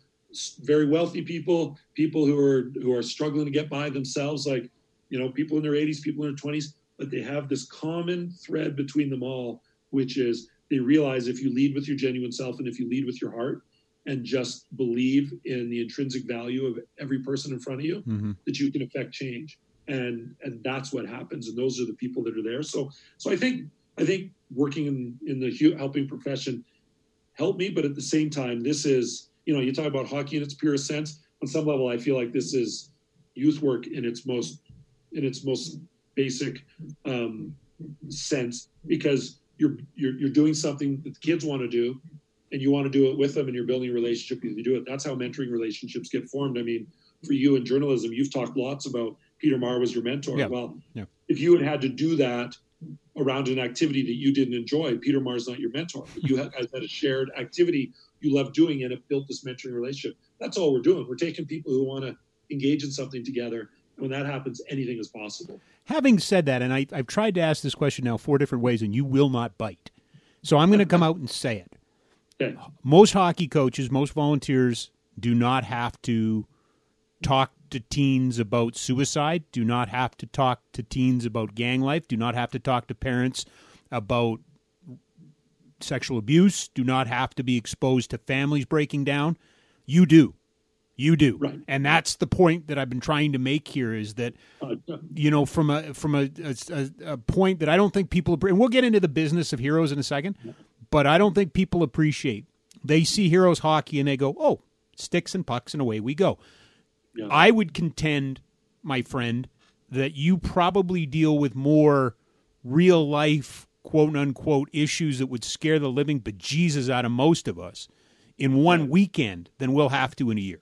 very wealthy people, people who are, who are struggling to get by themselves. Like, you know, people in their 80s, people in their 20s, but they have this common thread between them all, which is they realize if you lead with your genuine self and if you lead with your heart and just believe in the intrinsic value of every person in front of you, mm-hmm. that you can affect change. And and that's what happens. And those are the people that are there. So so I think I think working in in the helping profession helped me, but at the same time, this is you know you talk about hockey in its purest sense. On some level, I feel like this is youth work in its most in its most basic um, sense because you're, you're you're doing something that the kids want to do and you want to do it with them and you're building a relationship you do it. That's how mentoring relationships get formed. I mean for you in journalism you've talked lots about Peter Maher was your mentor. Yeah. well yeah. if you had had to do that around an activity that you didn't enjoy Peter Maher's not your mentor. But you guys had a shared activity you love doing and it built this mentoring relationship. That's all we're doing. We're taking people who want to engage in something together when that happens, anything is possible. Having said that, and I, have tried to ask this question now four different ways, and you will not bite. So I'm going to come out and say it. Okay. Most hockey coaches, most volunteers do not have to talk to teens about suicide, do not have to talk to teens about gang life, do not have to talk to parents about sexual abuse, do not have to be exposed to families breaking down. You do. You do, right. and that's the point that I've been trying to make here is that uh, you know from a from a, a, a, point that I don't think people and we'll get into the business of heroes in a second, but I don't think people appreciate. They see heroes hockey and they go, "Oh, sticks and pucks and away we go." Yeah. I would contend, my friend, that you probably deal with more real life quote unquote issues that would scare the living bejesus out of most of us in one weekend than we'll have to in a year.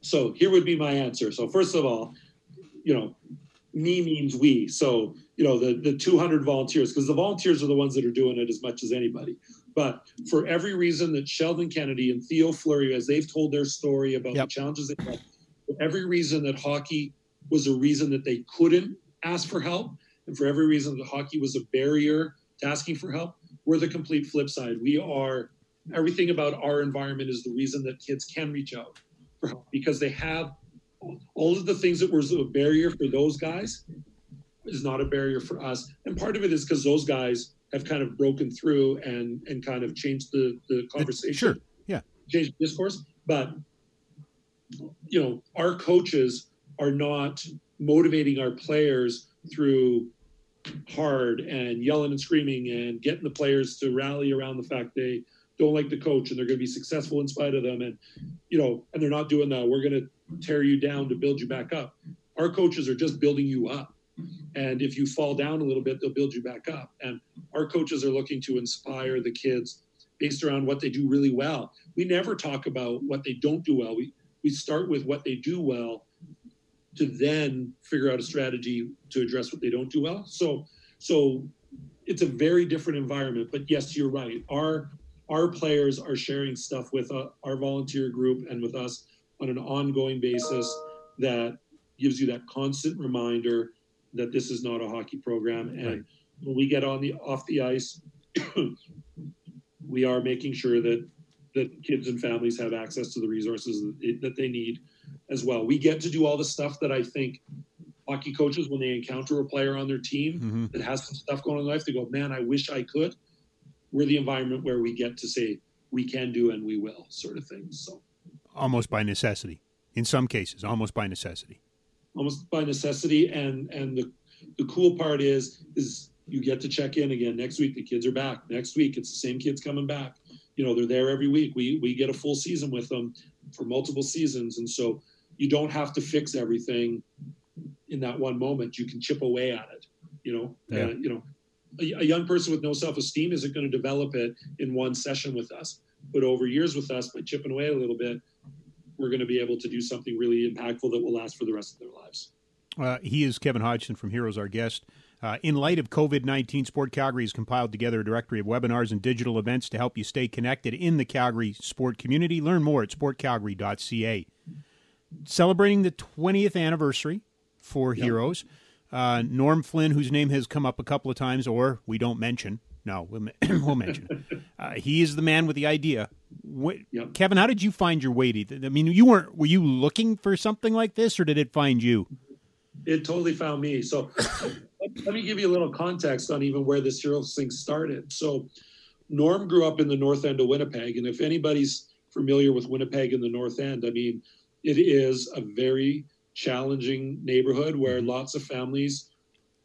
So here would be my answer. So first of all, you know, me means we. So you know the the 200 volunteers because the volunteers are the ones that are doing it as much as anybody. But for every reason that Sheldon Kennedy and Theo Fleury, as they've told their story about yep. the challenges they had, for every reason that hockey was a reason that they couldn't ask for help, and for every reason that hockey was a barrier to asking for help, we're the complete flip side. We are everything about our environment is the reason that kids can reach out because they have all of the things that were a barrier for those guys is not a barrier for us. And part of it is because those guys have kind of broken through and and kind of changed the the conversation. Sure. Yeah. Changed the discourse. But you know, our coaches are not motivating our players through hard and yelling and screaming and getting the players to rally around the fact they don't like the coach and they're going to be successful in spite of them and you know and they're not doing that we're going to tear you down to build you back up our coaches are just building you up and if you fall down a little bit they'll build you back up and our coaches are looking to inspire the kids based around what they do really well we never talk about what they don't do well we we start with what they do well to then figure out a strategy to address what they don't do well. So, so it's a very different environment. But yes, you're right. Our our players are sharing stuff with uh, our volunteer group and with us on an ongoing basis that gives you that constant reminder that this is not a hockey program. And right. when we get on the off the ice, we are making sure that that kids and families have access to the resources that, that they need as well. We get to do all the stuff that I think hockey coaches, when they encounter a player on their team mm-hmm. that has some stuff going on in life, they go, "Man, I wish I could." We're the environment where we get to say we can do and we will, sort of things. So, almost by necessity, in some cases, almost by necessity. Almost by necessity, and and the the cool part is is you get to check in again next week. The kids are back next week. It's the same kids coming back. You know, they're there every week. We we get a full season with them for multiple seasons, and so you don't have to fix everything in that one moment. You can chip away at it. You know, yeah. uh, you know, a, a, young person with no self-esteem isn't going to develop it in one session with us, but over years with us, by chipping away a little bit, we're going to be able to do something really impactful that will last for the rest of their lives. Uh, he is Kevin Hodgson from Heroes, our guest. Uh, in light of COVID 19, Sport Calgary has compiled together a directory of webinars and digital events to help you stay connected in the Calgary sport community. Learn more at sportcalgary.ca celebrating the 20th anniversary for yep. Heroes. Uh, Norm Flynn, whose name has come up a couple of times, or we don't mention. No, we'll, we'll mention. Uh, he is the man with the idea. What, yep. Kevin, how did you find your way? To, I mean, you weren't. Were you looking for something like this, or did it find you? It totally found me. So, let me give you a little context on even where this Heroes thing started. So, Norm grew up in the north end of Winnipeg, and if anybody's familiar with Winnipeg in the north end, I mean, it is a very challenging neighborhood where mm-hmm. lots of families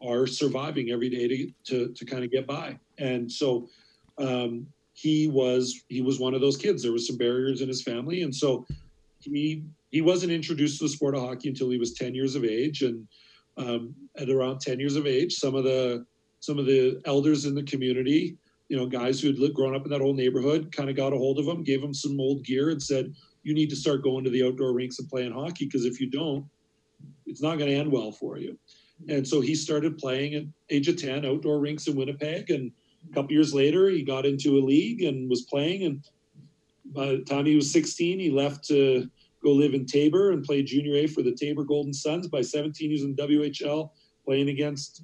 are surviving every day to to, to kind of get by. And so um, he was he was one of those kids. There was some barriers in his family, and so he he wasn't introduced to the sport of hockey until he was 10 years of age. And um, at around 10 years of age, some of the some of the elders in the community, you know, guys who had grown up in that whole neighborhood, kind of got a hold of him, gave him some old gear, and said, you need to start going to the outdoor rinks and playing hockey because if you don't, it's not going to end well for you. And so he started playing at age of 10 outdoor rinks in Winnipeg. And a couple years later, he got into a league and was playing. And by the time he was 16, he left to go live in Taber and play junior A for the Taber Golden Suns. By 17, he was in WHL playing against,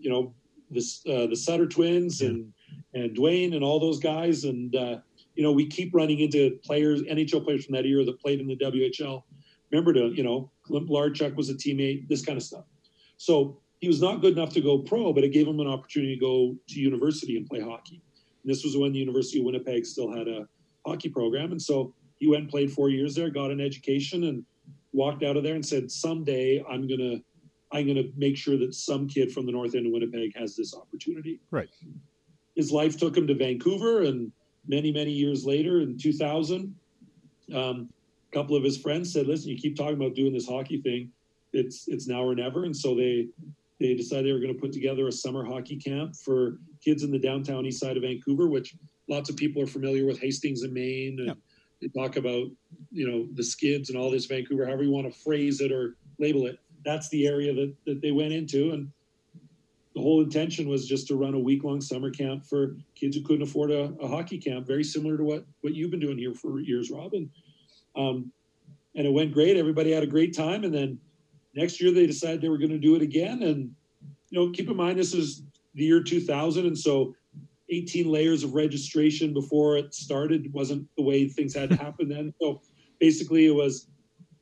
you know, this, uh, the Sutter twins and, and Duane and all those guys. And, uh, you know, we keep running into players, NHL players from that era that played in the WHL. Remember to, you know, Larchuk was a teammate, this kind of stuff. So he was not good enough to go pro, but it gave him an opportunity to go to university and play hockey. And this was when the University of Winnipeg still had a hockey program. And so he went and played four years there, got an education, and walked out of there and said, someday I'm going to I'm going to make sure that some kid from the north end of Winnipeg has this opportunity. Right. His life took him to Vancouver, and many, many years later in 2000, um, a couple of his friends said, listen, you keep talking about doing this hockey thing. It's, it's now or never. And so they they decided they were going to put together a summer hockey camp for kids in the downtown east side of Vancouver, which lots of people are familiar with Hastings and Main. And They talk about, you know, the skids and all this Vancouver, however you want to phrase it or label it. That's the area that, that they went into. And the whole intention was just to run a week long summer camp for kids who couldn't afford a, a, hockey camp, very similar to what, what you've been doing here for years, Robin. Um, and it went great. Everybody had a great time. And then next year they decided they were going to do it again. And, you know, keep in mind, this is the year 2000. And so 18 layers of registration before it started wasn't the way things had to happen then. So basically it was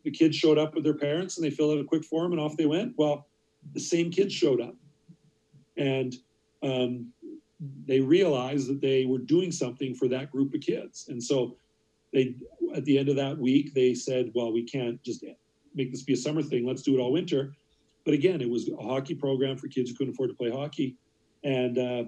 the kids showed up with their parents and they filled out a quick form and off they went. Well, the same kids showed up and um, they realized that they were doing something for that group of kids. And so they, at the end of that week, they said, well, we can't just make this be a summer thing. Let's do it all winter. But again, it was a hockey program for kids who couldn't afford to play hockey. And uh,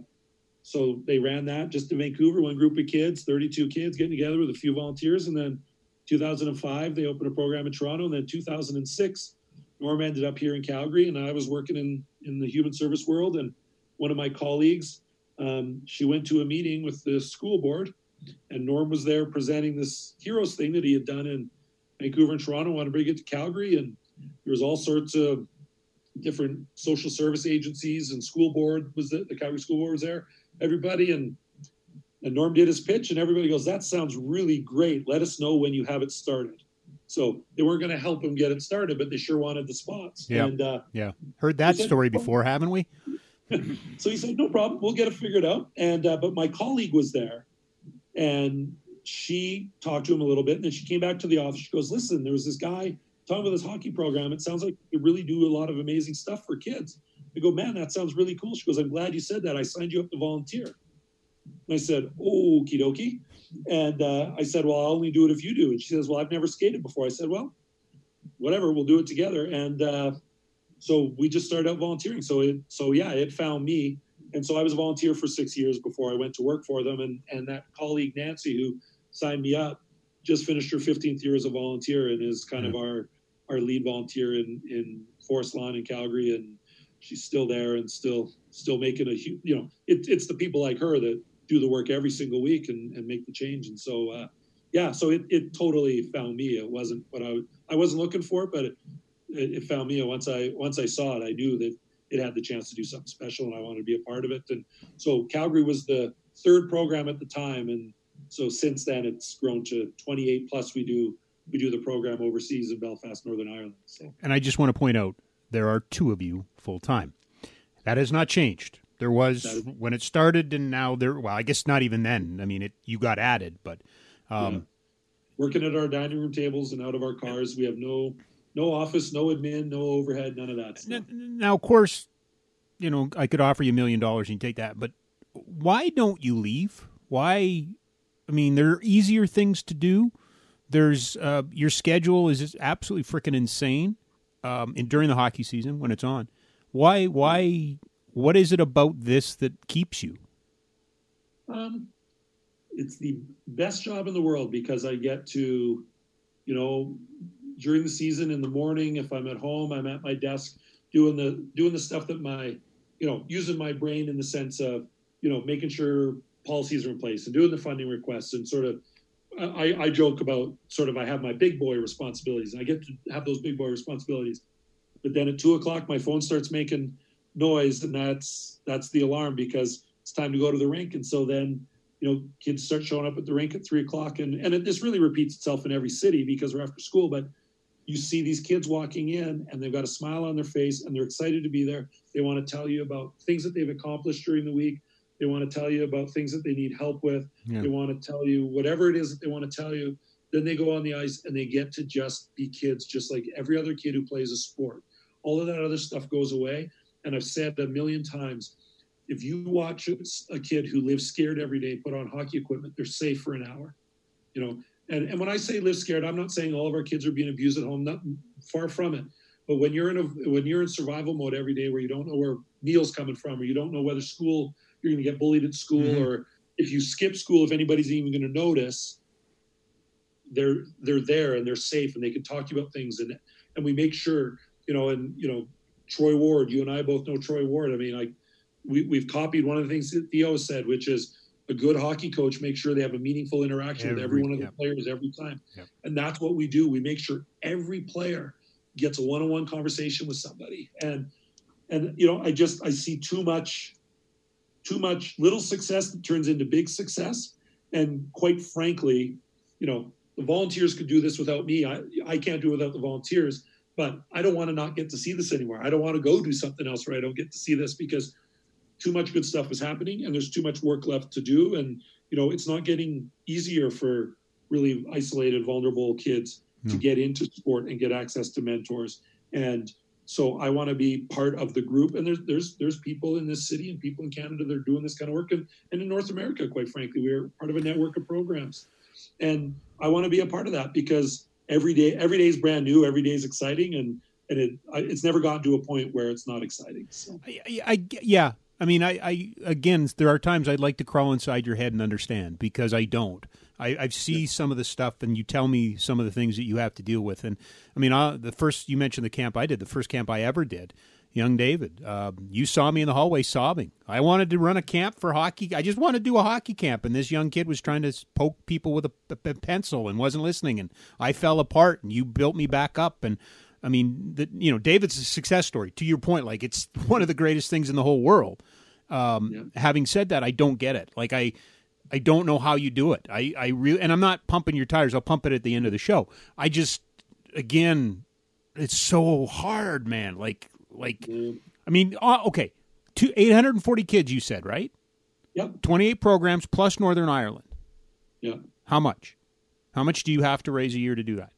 so they ran that just in Vancouver, one group of kids, 32 kids getting together with a few volunteers. And then 2005, they opened a program in Toronto. And then 2006, Norm ended up here in Calgary. And I was working in, in the human service world. And one of my colleagues, um, she went to a meeting with the school board. And Norm was there presenting this heroes thing that he had done in Vancouver and Toronto, wanted to bring it to Calgary. And there was all sorts of different social service agencies and school board was the, the Calgary School Board was there everybody and and Norm did his pitch and everybody goes, that sounds really great. Let us know when you have it started. So they weren't going to help him get it started, but they sure wanted the spots. Yeah. And, uh, yeah. Heard that said, story before, haven't we? so he said, no problem. We'll get it figured out. And, uh, but my colleague was there and she talked to him a little bit. And then she came back to the office. She goes, listen, there was this guy talking about this hockey program. It sounds like they really do a lot of amazing stuff for kids. I go, man, that sounds really cool. She goes, I'm glad you said that. I signed you up to volunteer. And I said, okie dokie. And uh, I said, well, I'll only do it if you do. And she says, well, I've never skated before. I said, well, whatever, we'll do it together. And uh, so we just started out volunteering. So it, so yeah, it found me. And so I was a volunteer for six years before I went to work for them. And, and that colleague, Nancy, who signed me up, just finished her 15th year as a volunteer and is kind mm-hmm. of our, our lead volunteer in, in Forest Lawn in Calgary. And she's still there and still still making a huge you know it, it's the people like her that do the work every single week and, and make the change and so uh, yeah so it, it totally found me it wasn't what i i wasn't looking for but it, it, found me and once i once i saw it i knew that it had the chance to do something special and i wanted to be a part of it and so calgary was the third program at the time and so since then it's grown to 28 plus we do we do the program overseas in belfast northern ireland so. and i just want to point out there are two of you full time. That has not changed. There was when it started, and now there. Well, I guess not even then. I mean, it you got added, but um, yeah. working at our dining room tables and out of our cars, we have no no office, no admin, no overhead, none of that. Stuff. Now, of course, you know I could offer you a million dollars and you take that, but why don't you leave? Why? I mean, there are easier things to do. There's uh, your schedule is absolutely freaking insane um, in, during the hockey season when it's on. Why? Why? What is it about this that keeps you? Um, it's the best job in the world because I get to, you know, during the season in the morning, if I'm at home, I'm at my desk doing the doing the stuff that my, you know, using my brain in the sense of, you know, making sure policies are in place and doing the funding requests and sort of I, I joke about sort of I have my big boy responsibilities I get to have those big boy responsibilities. But then at two o'clock, my phone starts making noise, and that's that's the alarm because it's time to go to the rink. And so then, you know, kids start showing up at the rink at three o'clock, and and it, this really repeats itself in every city because we're after school. But you see these kids walking in, and they've got a smile on their face, and they're excited to be there. They want to tell you about things that they've accomplished during the week. They want to tell you about things that they need help with. Yeah. They want to tell you whatever it is that they want to tell you. Then they go on the ice and they get to just be kids, just like every other kid who plays a sport. All of that other stuff goes away. And I've said a million times if you watch a kid who lives scared every day put on hockey equipment, they're safe for an hour. You know, and, and when I say live scared, I'm not saying all of our kids are being abused at home, not far from it. But when you're in a when you're in survival mode every day where you don't know where meals coming from or you don't know whether school you're going to get bullied at school mm-hmm. or if you skip school if anybody's even going to notice they're they're there and they're safe and they can talk to you about things and and we make sure you know and you know Troy Ward, you and I both know Troy Ward. I mean, like we, we've copied one of the things that Theo said, which is a good hockey coach makes sure they have a meaningful interaction every, with every one of the players every time. And that's what we do. We make sure every player gets a one-on-one conversation with somebody. And and you know, I just I see too much too much little success that turns into big success. And quite frankly, you know, the volunteers could do this without me. I, I can't do it without the volunteers, but I don't want to not get to see this anymore. I don't want to go do something else where I don't get to see this because too much good stuff is happening and there's too much work left to do. And, you know, it's not getting easier for really isolated, vulnerable kids to hmm. get into sport and get access to mentors. And so I want to be part of the group. And there's there's there's people in this city and people in Canada that are doing this kind of work, and, and in North America, quite frankly, we're part of a network of programs. And I want to be a part of that because every day every day is brand new, every day is exciting, and and it it's never gotten to a point where it's not exciting. So I, I yeah. I mean, I, I again, there are times I'd like to crawl inside your head and understand because I don't. I, I see some of the stuff, and you tell me some of the things that you have to deal with. And I mean, I, the first you mentioned the camp I did, the first camp I ever did, young David. Uh, you saw me in the hallway sobbing. I wanted to run a camp for hockey. I just wanted to do a hockey camp, and this young kid was trying to poke people with a, a pencil and wasn't listening. And I fell apart, and you built me back up. And I mean, the, you know, David's a success story. To your point, like it's one of the greatest things in the whole world. Um, yeah. Having said that, I don't get it. Like I, I don't know how you do it. I, I really, and I'm not pumping your tires. I'll pump it at the end of the show. I just, again, it's so hard, man. Like, like, mm. I mean, uh, okay, two, 840 kids, you said, right? Yep. 28 programs plus Northern Ireland. Yeah. How much? How much do you have to raise a year to do that?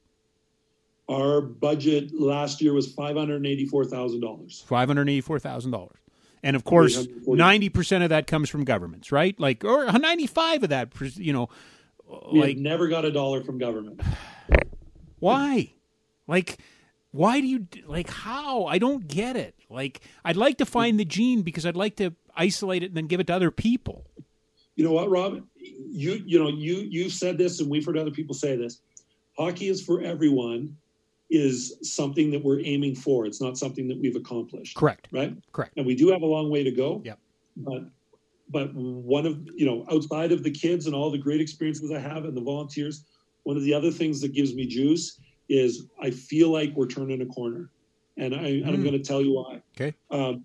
Our budget last year was five hundred eighty-four thousand dollars. Five hundred eighty-four thousand dollars. And of course, ninety percent of that comes from governments, right? Like, or ninety-five of that, you know, we like never got a dollar from government. Why? Like, why do you like? How? I don't get it. Like, I'd like to find the gene because I'd like to isolate it and then give it to other people. You know what, Rob? You you know you you've said this, and we've heard other people say this. Hockey is for everyone is something that we're aiming for. It's not something that we've accomplished. Correct. Right. Correct. And we do have a long way to go. Yep. But but one of you know outside of the kids and all the great experiences I have and the volunteers, one of the other things that gives me juice is I feel like we're turning a corner, and I mm. and I'm hmm. going to tell you why. Okay. Um,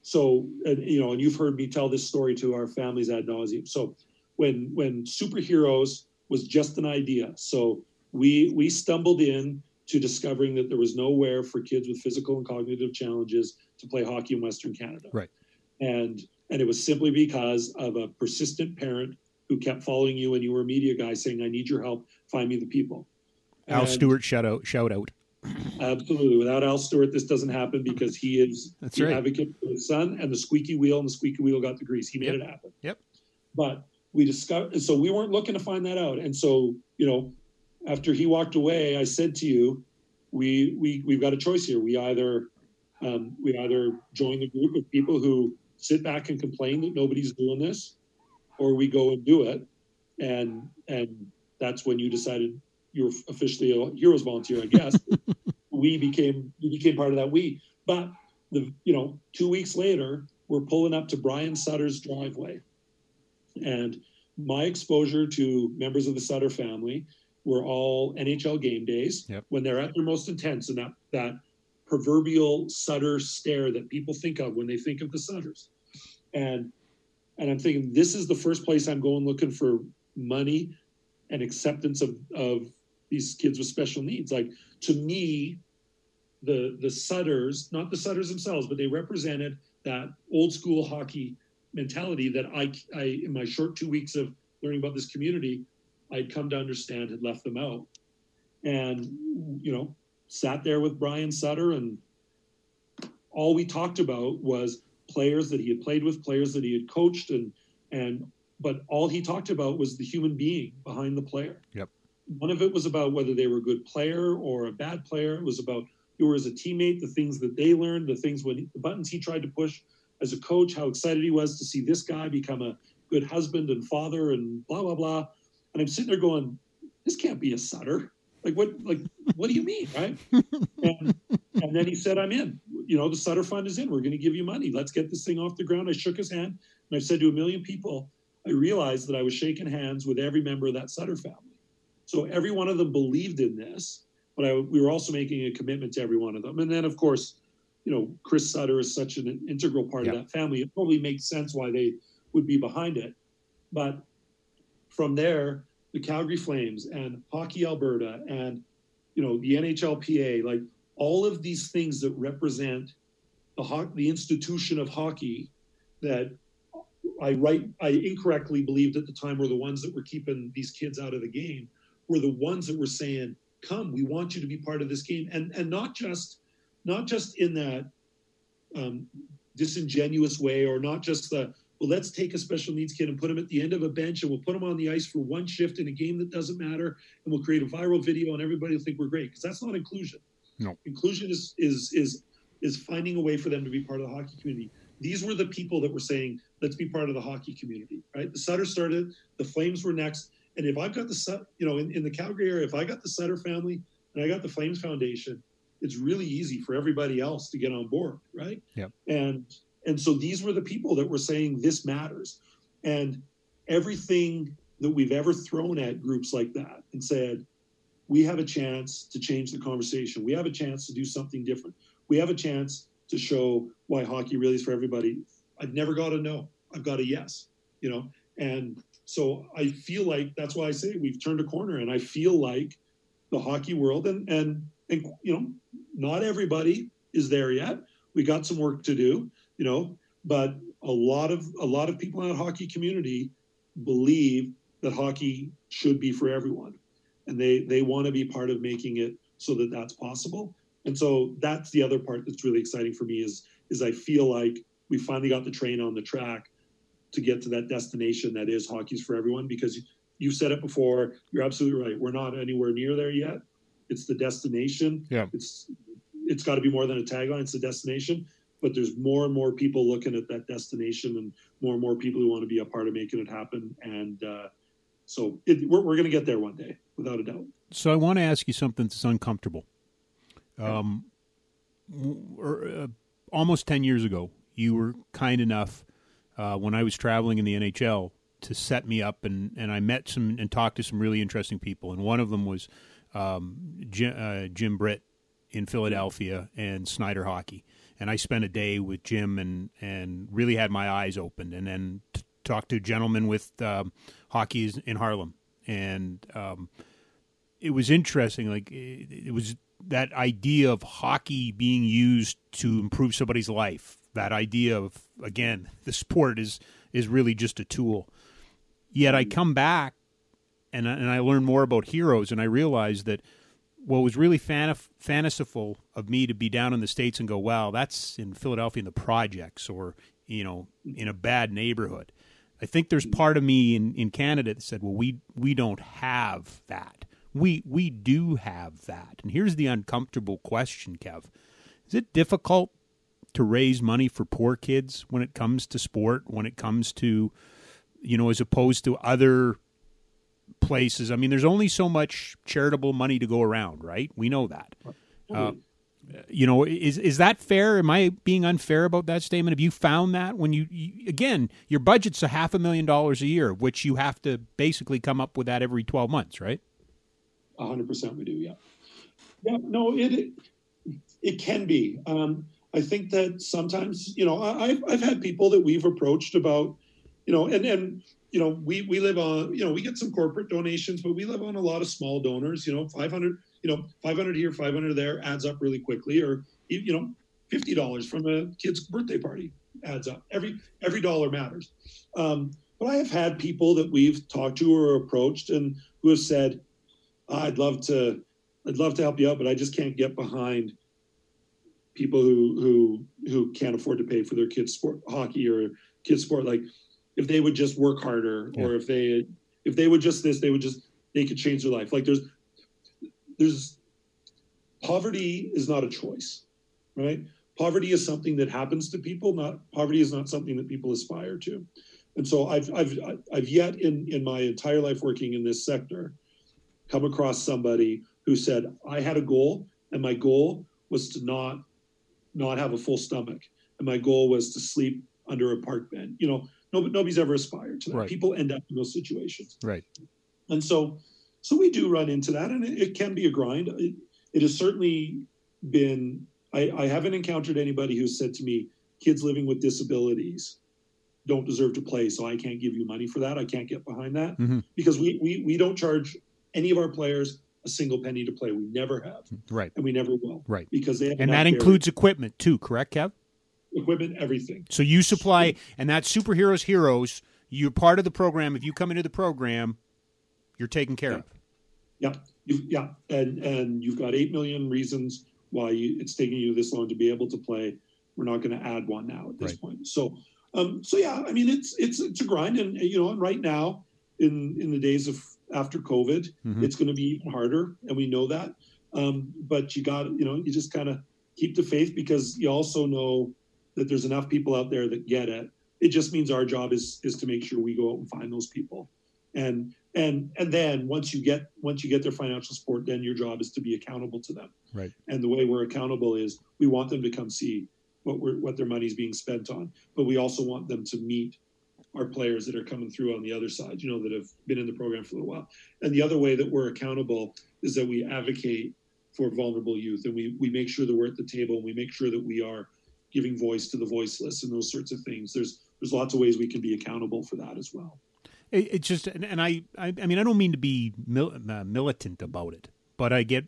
so and, you know, and you've heard me tell this story to our families ad nauseum. So when when superheroes was just an idea, so we we stumbled in to discovering that there was nowhere for kids with physical and cognitive challenges to play hockey in Western Canada. Right. And and it was simply because of a persistent parent who kept following you and you were a media guy saying, I need your help, find me the people. Al and Stewart shout out shout out. Absolutely. Without Al Stewart, this doesn't happen because he is That's the right. advocate for his son and the squeaky wheel and the squeaky wheel got the grease. He made yep. it happen. Yep. But we discovered so we weren't looking to find that out. And so, you know, after he walked away, I said to you, we we we've got a choice here. We either um, we either join the group of people who sit back and complain that nobody's doing this, or we go and do it. And and that's when you decided you were officially a heroes volunteer, I guess. we became we became part of that we. But the you know two weeks later, we're pulling up to Brian Sutter's driveway, and my exposure to members of the Sutter family were all NHL game days yep. when they're at their most intense and that that proverbial Sutter stare that people think of when they think of the Sutters. And and I'm thinking this is the first place I'm going looking for money and acceptance of, of these kids with special needs. Like to me, the the Sutters, not the Sutters themselves, but they represented that old school hockey mentality that I, I in my short two weeks of learning about this community, I'd come to understand had left them out. And, you know, sat there with Brian Sutter, and all we talked about was players that he had played with, players that he had coached, and, and, but all he talked about was the human being behind the player. Yep. None of it was about whether they were a good player or a bad player. It was about you were as a teammate, the things that they learned, the things when the buttons he tried to push as a coach, how excited he was to see this guy become a good husband and father and blah blah blah. And I'm sitting there going, this can't be a Sutter. Like what? Like what do you mean, right? and, and then he said, I'm in. you know, the Sutter Fund is in. We're going to give you money. Let's get this thing off the ground. I shook his hand and I've said to a million people, I realized that I was shaking hands with every member of that Sutter family. So every one of them believed in this, but I, we were also making a commitment to every one of them. And then, of course, you know, Chris Sutter is such an integral part of that family. It probably makes sense why they would be behind it. But from there, the Calgary Flames and Hockey Alberta and you know the NHLPA, like all of these things that represent the ho- the institution of hockey that I right I incorrectly believed at the time were the ones that were keeping these kids out of the game were the ones that were saying, "Come, we want you to be part of this game," and and not just not just in that um, disingenuous way, or not just the well, let's take a special needs kid and put him at the end of a bench, and we'll put him on the ice for one shift in a game that doesn't matter, and we'll create a viral video, and everybody will think we're great because that's not inclusion. No, inclusion is is is is finding a way for them to be part of the hockey community. These were the people that were saying, "Let's be part of the hockey community." Right? The Sutter started. The Flames were next. And if I've got the Sutter, you know in, in the Calgary area, if I got the Sutter family and I got the Flames Foundation, it's really easy for everybody else to get on board, right? Yeah. And and so these were the people that were saying this matters, and everything that we've ever thrown at groups like that and said, we have a chance to change the conversation. We have a chance to do something different. We have a chance to show why hockey really is for everybody. I've never got a no. I've got a yes. You know, and so I feel like that's why I say we've turned a corner, and I feel like the hockey world and and and you know, not everybody is there yet. We got some work to do, you know, but a lot of a lot of people in that hockey community believe that hockey should be for everyone, and they they want to be part of making it so that that's possible. And so that's the other part that's really exciting for me is is I feel like we finally got the train on the track to get to that destination that is hockey's for everyone because you've said it before you're absolutely right. We're not anywhere near there yet. It's the destination. Yeah. It's it's got to be more than a tagline. It's the destination but there's more and more people looking at that destination and more and more people who want to be a part of making it happen and uh, so it, we're, we're going to get there one day without a doubt so i want to ask you something that's uncomfortable um, or, uh, almost 10 years ago you were kind enough uh, when I was traveling in the NHL to set me up, and, and I met some and talked to some really interesting people. And one of them was um, Jim, uh, Jim Britt in Philadelphia and Snider Hockey. And I spent a day with Jim and, and really had my eyes opened. And then t- talked to a gentleman with um, hockey in Harlem. And um, it was interesting. Like, it, it was that idea of hockey being used to improve somebody's life that idea of again the sport is is really just a tool yet i come back and I, and I learn more about heroes and i realize that what was really fan- fanciful of me to be down in the states and go wow that's in philadelphia in the projects or you know in a bad neighborhood. I think there's part of me in, in canada that said well we we don't have that. We we do have that. And here's the uncomfortable question kev. Is it difficult to raise money for poor kids when it comes to sport, when it comes to, you know, as opposed to other places. I mean, there's only so much charitable money to go around, right? We know that. Uh, you know, is is that fair? Am I being unfair about that statement? Have you found that when you, you again, your budget's a half a million dollars a year, which you have to basically come up with that every twelve months, right? hundred percent, we do. Yeah, yeah. No, it it can be. Um, I think that sometimes, you know, I've, I've had people that we've approached about, you know, and, and, you know, we, we live on, you know, we get some corporate donations, but we live on a lot of small donors, you know, 500, you know, 500 here, 500 there adds up really quickly, or, you know, $50 from a kid's birthday party adds up. Every, every dollar matters. Um, but I have had people that we've talked to or approached and who have said, I'd love to, I'd love to help you out, but I just can't get behind people who who who can't afford to pay for their kids sport hockey or kids sport like if they would just work harder yeah. or if they if they would just this they would just they could change their life like there's there's poverty is not a choice right poverty is something that happens to people not poverty is not something that people aspire to and so i've i've i've yet in in my entire life working in this sector come across somebody who said i had a goal and my goal was to not not have a full stomach. And my goal was to sleep under a park bench. You know, nobody, nobody's ever aspired to that. Right. People end up in those situations. Right. And so, so we do run into that, and it, it can be a grind. It, it has certainly been. I, I haven't encountered anybody who's said to me, "Kids living with disabilities don't deserve to play, so I can't give you money for that. I can't get behind that Mhm. because we we we don't charge any of our players a single penny to play. We never have, Right. and we never will, Right. because they have And that includes equipment too, correct, Kev? Equipment, everything. So you supply, and that's Superheroes Heroes. You're part of the program. If you come into the program, you're taken care Yeah. of. Yeah, you, yeah, and and you've got eight million reasons why you, it's taking you this long to be able to play. We're not going to add one now at this Right. point. So, um, so yeah, I mean, it's it's it's a grind, and you know, and right now, in in the days of after COVID, Mhm. it's going to be even harder, and we know that. Um, but you got you know, you just kind of keep the faith because you also know that there's enough people out there that get it. It just means our job is is to make sure we go out and find those people, and and and then once you get once you get their financial support, then your job is to be accountable to them. Right. And the way we're accountable is we want them to come see what we're what their money's being spent on, but we also want them to meet our players that are coming through on the other side, you know, that have been in the program for a little while. And the other way that we're accountable is that we advocate for vulnerable youth and we we make sure that we're at the table and we make sure that we are giving voice to the voiceless and those sorts of things. There's there's lots of ways we can be accountable for that as well. It, it's just, and, and I, I, I mean, I don't mean to be mil, uh, militant about it, but I get,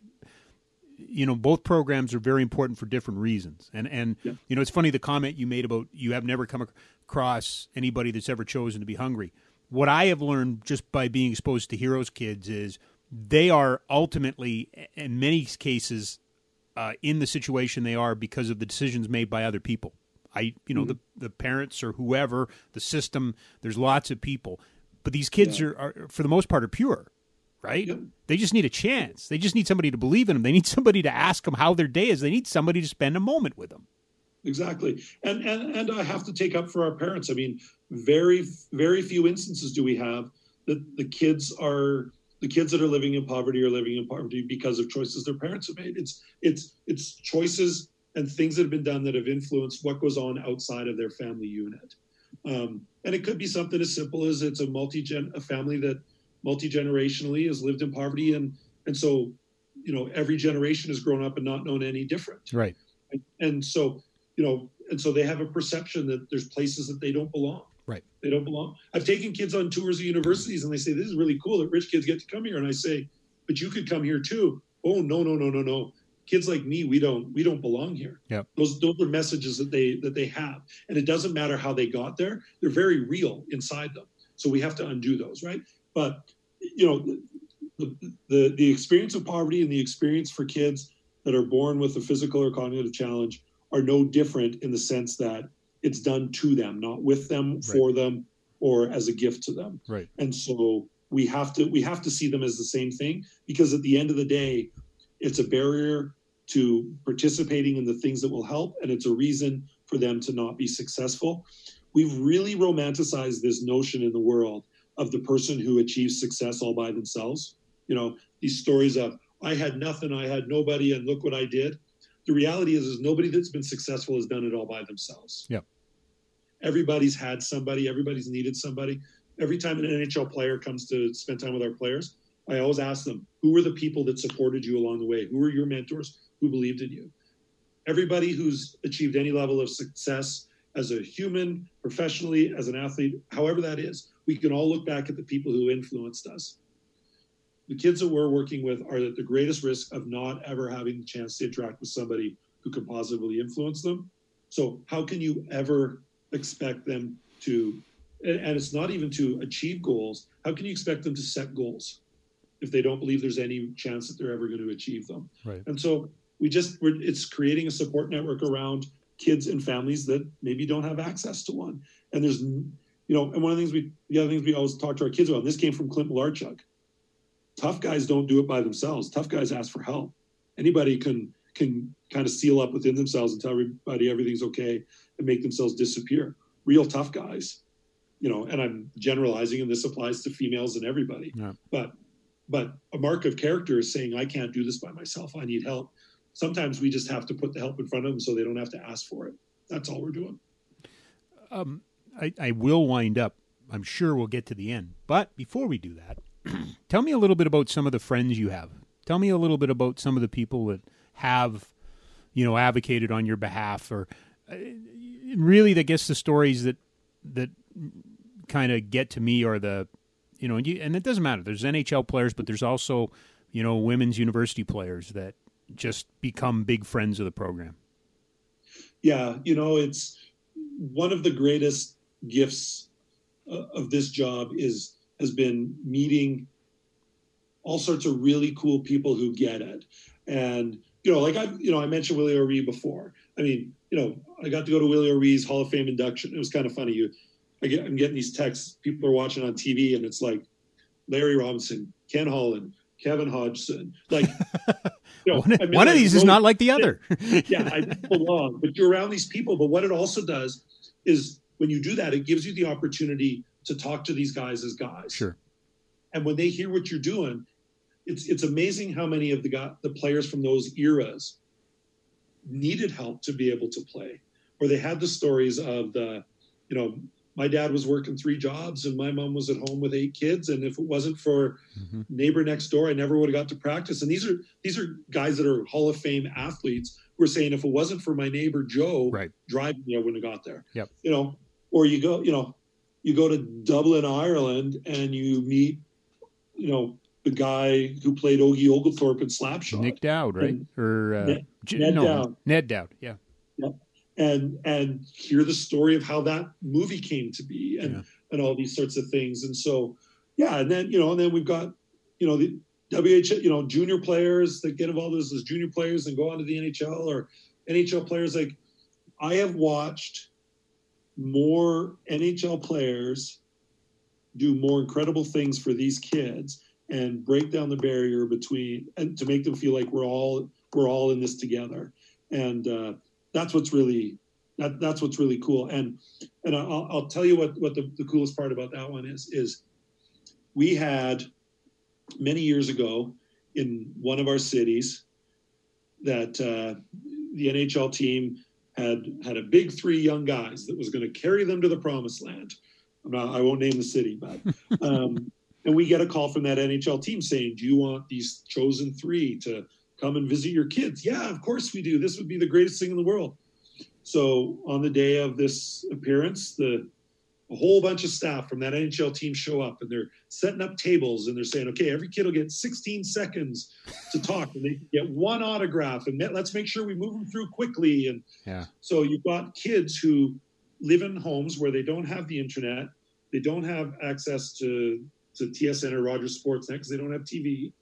you know, both programs are very important for different reasons. And and Yeah. you know, it's funny the comment you made about you have never come across anybody that's ever chosen to be hungry. What I have learned just by being exposed to Heroes kids is they are ultimately, in many cases, uh, in the situation they are because of the decisions made by other people. I, you know, the the parents or whoever, the system. There's lots of people, but these kids Yeah. are, are, for the most part, are pure, right? Yep. They just need a chance. They just need somebody to believe in them. They need somebody to ask them how their day is. They need somebody to spend a moment with them. Exactly. And and and I have to take up for our parents. I mean, very very few instances do we have that the kids are the kids that are living in poverty are living in poverty because of choices their parents have made. It's it's it's choices and things that have been done that have influenced what goes on outside of their family unit. Um, and it could be something as simple as it's a multi a family that multi generationally has lived in poverty and and so you know every generation has grown up and not known any different Right. and so you know and so they have a perception that there's places that they don't belong Right. they don't belong. I've taken kids on tours of universities and they say this is really cool that rich kids get to come here. And i say but you could come here too. Oh no no no no no. Kids like me we don't we don't belong here. Yep. those those are messages that they that they have. And it doesn't matter how they got there they're very real inside them. So we have to undo those right? But you know the, the the experience of poverty and the experience for kids that are born with a physical or cognitive challenge are no different in the sense that it's done to them, not with them, Right. for them, or as a gift to them. Right. And so we have to we have to see them as the same thing because at the end of the day, it's a barrier to participating in the things that will help, and it's a reason for them to not be successful. We've really romanticized this notion in the world of the person who achieves success all by themselves. You know, these stories of I had nothing, I had nobody, and look what I did. The reality is, is nobody that's been successful has done it all by themselves. Yeah. Everybody's had somebody, everybody's needed somebody. Every time an NHL player comes to spend time with our players, I always ask them, who were the people that supported you along the way? Who were your mentors? Who believed in you? Everybody who's achieved any level of success as a human, professionally, as an athlete, however that is, we can all look back at the people who influenced us. The kids that we're working with are at the greatest risk of not ever having the chance to interact with somebody who could positively influence them. So, how can you ever expect them to, and and it's not even to achieve goals, how can you expect them to set goals if they don't believe there's any chance that they're ever going to achieve them? Right. And so, we just, we're, it's creating a support network around kids and families that maybe don't have access to one. And there's, you know, and one of the things we, the other things we always talk to our kids about, and this came from Clint Malarchuk. Tough guys don't do it by themselves. Tough guys ask for help. Anybody can can kind of seal up within themselves and tell everybody everything's okay and make themselves disappear. Real tough guys, you know, and I'm generalizing, and this applies to females and everybody. Yeah. But but a mark of character is saying I can't do this by myself. I need help. sometimes we just have to put the help in front of them so they don't have to ask for it. That's all we're doing. Um, I, I will wind up. I'm sure we'll get to the end. But before we do that, tell me a little bit about some of the friends you have. Tell me a little bit about some of the people that have, you know, advocated on your behalf, or uh, really, I guess the stories that that kind of get to me are the, you know, and, you, and it doesn't matter. There's NHL players, but there's also, you know, women's university players that just become big friends of the program. Yeah, you know, it's one of the greatest gifts uh, of this job is has been meeting all sorts of really cool people who get it. And you know, like I, you know, I mentioned Willie O'Ree before. I mean, you know, I got to go to Willie O'Ree's Hall of Fame induction. It was kind of funny. You, I get, I'm getting these texts. People are watching on TV, and it's like Larry Robinson, Ken Holland, Kevin Hodgson. Like, you know, one, I mean, one of these is not like the other. yeah, I belong. But you're around these people. But what it also does is when you do that, it gives you the opportunity to talk to these guys as guys. Sure. And when they hear what you're doing, it's it's amazing how many of the guy, the players from those eras needed help to be able to play, or they had the stories of the, you know, my dad was working three jobs and my mom was at home with eight kids and if it wasn't for mm-hmm. neighbor next door i never would have got to practice and these are these are guys that are hall of fame athletes who are saying if it wasn't for my neighbor joe right. driving me i wouldn't have got there yep. you know or you go you know you go to dublin ireland and you meet you know the guy who played Ogie Oglethorpe in Slapshot. Nick Dowd, right? And or uh, Ned, Ned no, Dowd. Ned Dowd, yeah. Yeah. And and hear the story of how that movie came to be and Yeah. and all these sorts of things. And so yeah, and then you know, and then we've got, you know, the WH, you know, junior players that get involved as, as junior players and go on to the NHL or NHL players like I have watched more NHL players do more incredible things for these kids and break down the barrier between and to make them feel like we're all we're all in this together. And uh, that's what's really that, that's what's really cool. And and I'll, I'll tell you what what the, the coolest part about that one is is we had many years ago in one of our cities that uh, the NHL team had had a big three young guys that was going to carry them to the promised land. I'm not, I won't name the city, but um, and we get a call from that NHL team saying, "Do you want these chosen three to come and visit your kids?" Yeah, of course we do. This would be the greatest thing in the world. So on the day of this appearance, the a whole bunch of staff from that NHL team show up and they're setting up tables and they're saying, okay, every kid will get 16 seconds to talk and they get one autograph and let's make sure we move them through quickly. And Yeah. so you've got kids who live in homes where they don't have the internet, they don't have access to, to TSN or Rogers Sportsnet because they don't have TV.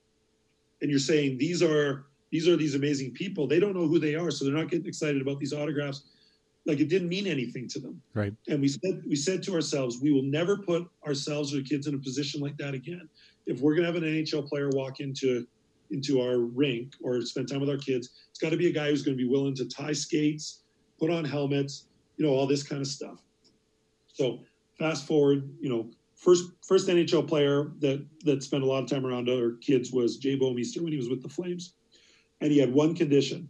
And you're saying these are these are these amazing people. They don't know who they are, so they're not getting excited about these autographs. Like it didn't mean anything to them. Right. and we said we said to ourselves we will never put ourselves or the kids in a position like that again. If we're going to have an nhl player walk into into our rink or spend time with our kids it's got to be a guy who's going to be willing to tie skates put on helmets you know all this kind of stuff. So fast forward you know first first nhl player that that spent a lot of time around our kids was jay Bouwmeester when he was with the flames. And he had one condition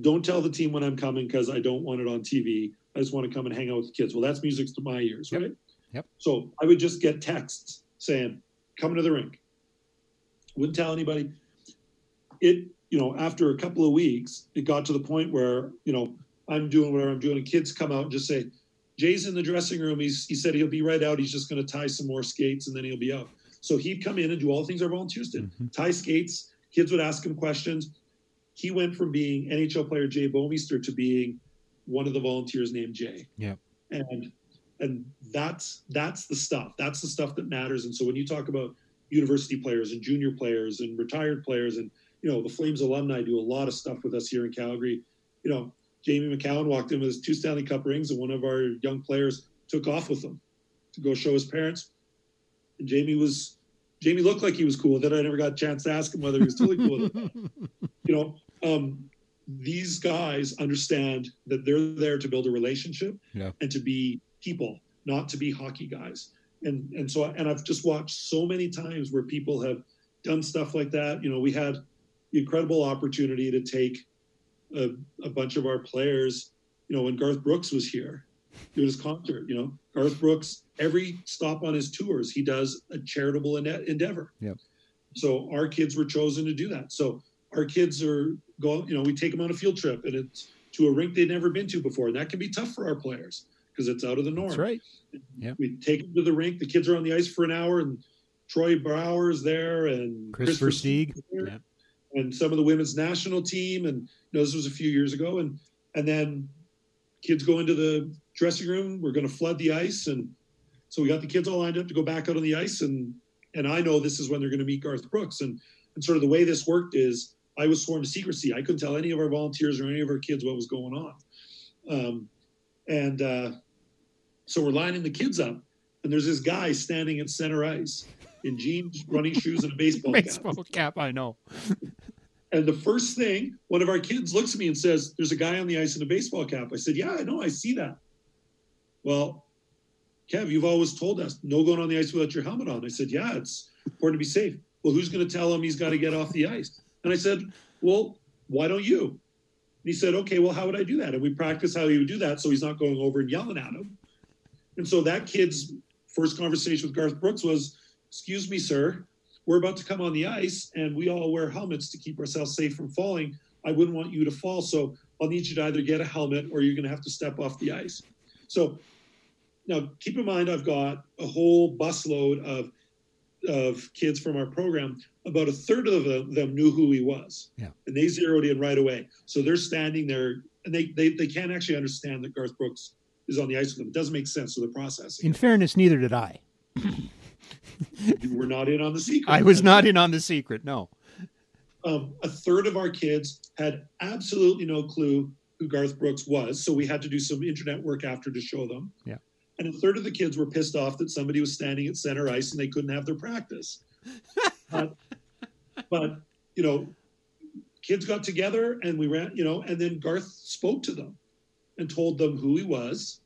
don't tell the team when i'm coming because i don't want it on tv I just want to come and hang out with the kids. Well, that's music to my ears, Yep. right? Yep. So I would just get texts saying, "Come to the rink." Wouldn't tell anybody. It, you know, after a couple of weeks, it got to the point where you know I'm doing whatever I'm doing, and kids come out and just say, "Jay's in the dressing room. He's he said he'll be right out. He's just going to tie some more skates and then he'll be out." So he'd come in and do all the things our volunteers did: Mhm. tie skates. Kids would ask him questions. He went from being NHL player Jay Bouwmeester to being one of the volunteers named Jay. Yep. And and that's that's the stuff. That's the stuff that matters. And so when you talk about university players and junior players and retired players and you know the Flames alumni do a lot of stuff with us here in Calgary. You know, Jamie Macoun walked in with his two Stanley Cup rings and one of our young players took off with them to go show his parents. And Jamie was Jamie looked like he was cool it. I never got a chance to ask him whether he was totally cool you know, um, these guys understand that they're there to build a relationship Yeah. and to be people, not to be hockey guys. And and so and I've just watched so many times where people have done stuff like that. You know, we had the incredible opportunity to take a, a bunch of our players. You know, when Garth Brooks was here, doing his concert. You know, Garth Brooks. Every stop on his tours, he does a charitable endeavor. Yep. So our kids were chosen to do that. So our kids are going. You know, we take them on a field trip, and it's to a rink they'd never been to before, and that can be tough for our players because it's out of the norm. That's right. Yep. We take them to the rink. The kids are on the ice for an hour, and Troy Brouwer's there, and Kris Versteeg, yeah. and some of the women's national team. And you know, this was a few years ago, and and then kids go into the dressing room. We're going to flood the ice, and so we got the kids all lined up to go back out on the ice, and and I know this is when they're going to meet Garth Brooks, and and sort of the way this worked is I was sworn to secrecy. I couldn't tell any of our volunteers or any of our kids what was going on, um, and uh, so we're lining the kids up, and there's this guy standing at center ice in jeans, running shoes, and a baseball, baseball cap. cap. I know. and the first thing, one of our kids looks at me and says, "There's a guy on the ice in a baseball cap." I said, "Yeah, I know. I see that." Well, Kev, you've always told us no going on the ice without your helmet on. I said, "Yeah, it's important to be safe." Well, who's going to tell him he's got to get off the ice? And I said, "Well, why don't you?" And he said, "Okay, well, how would I do that?" And we practiced how he would do that, so he's not going over and yelling at him. And so that kid's first conversation with Garth Brooks was, Excuse me, sir, we're about to come on the ice and we all wear helmets to keep ourselves safe from falling. I wouldn't want you to fall. So I'll need you to either get a helmet or you're going to have to step off the ice. So now keep in mind, I've got a whole busload of, of kids from our program. About a third of them knew who he was. Yeah. And they zeroed in right away. So they're standing there and they, they, they can't actually understand that Garth Brooks is on the ice with them. It doesn't make sense. to the process. In fairness, neither did I. you were not in on the secret. I was not in on the secret. No. Um, a third of our kids had absolutely no clue who Garth Brooks was, so we had to do some internet work after to show them. Yeah. And a third of the kids were pissed off that somebody was standing at center ice and they couldn't have their practice. but, but you know, kids got together and we ran, you know, and then Garth spoke to them and told them who he was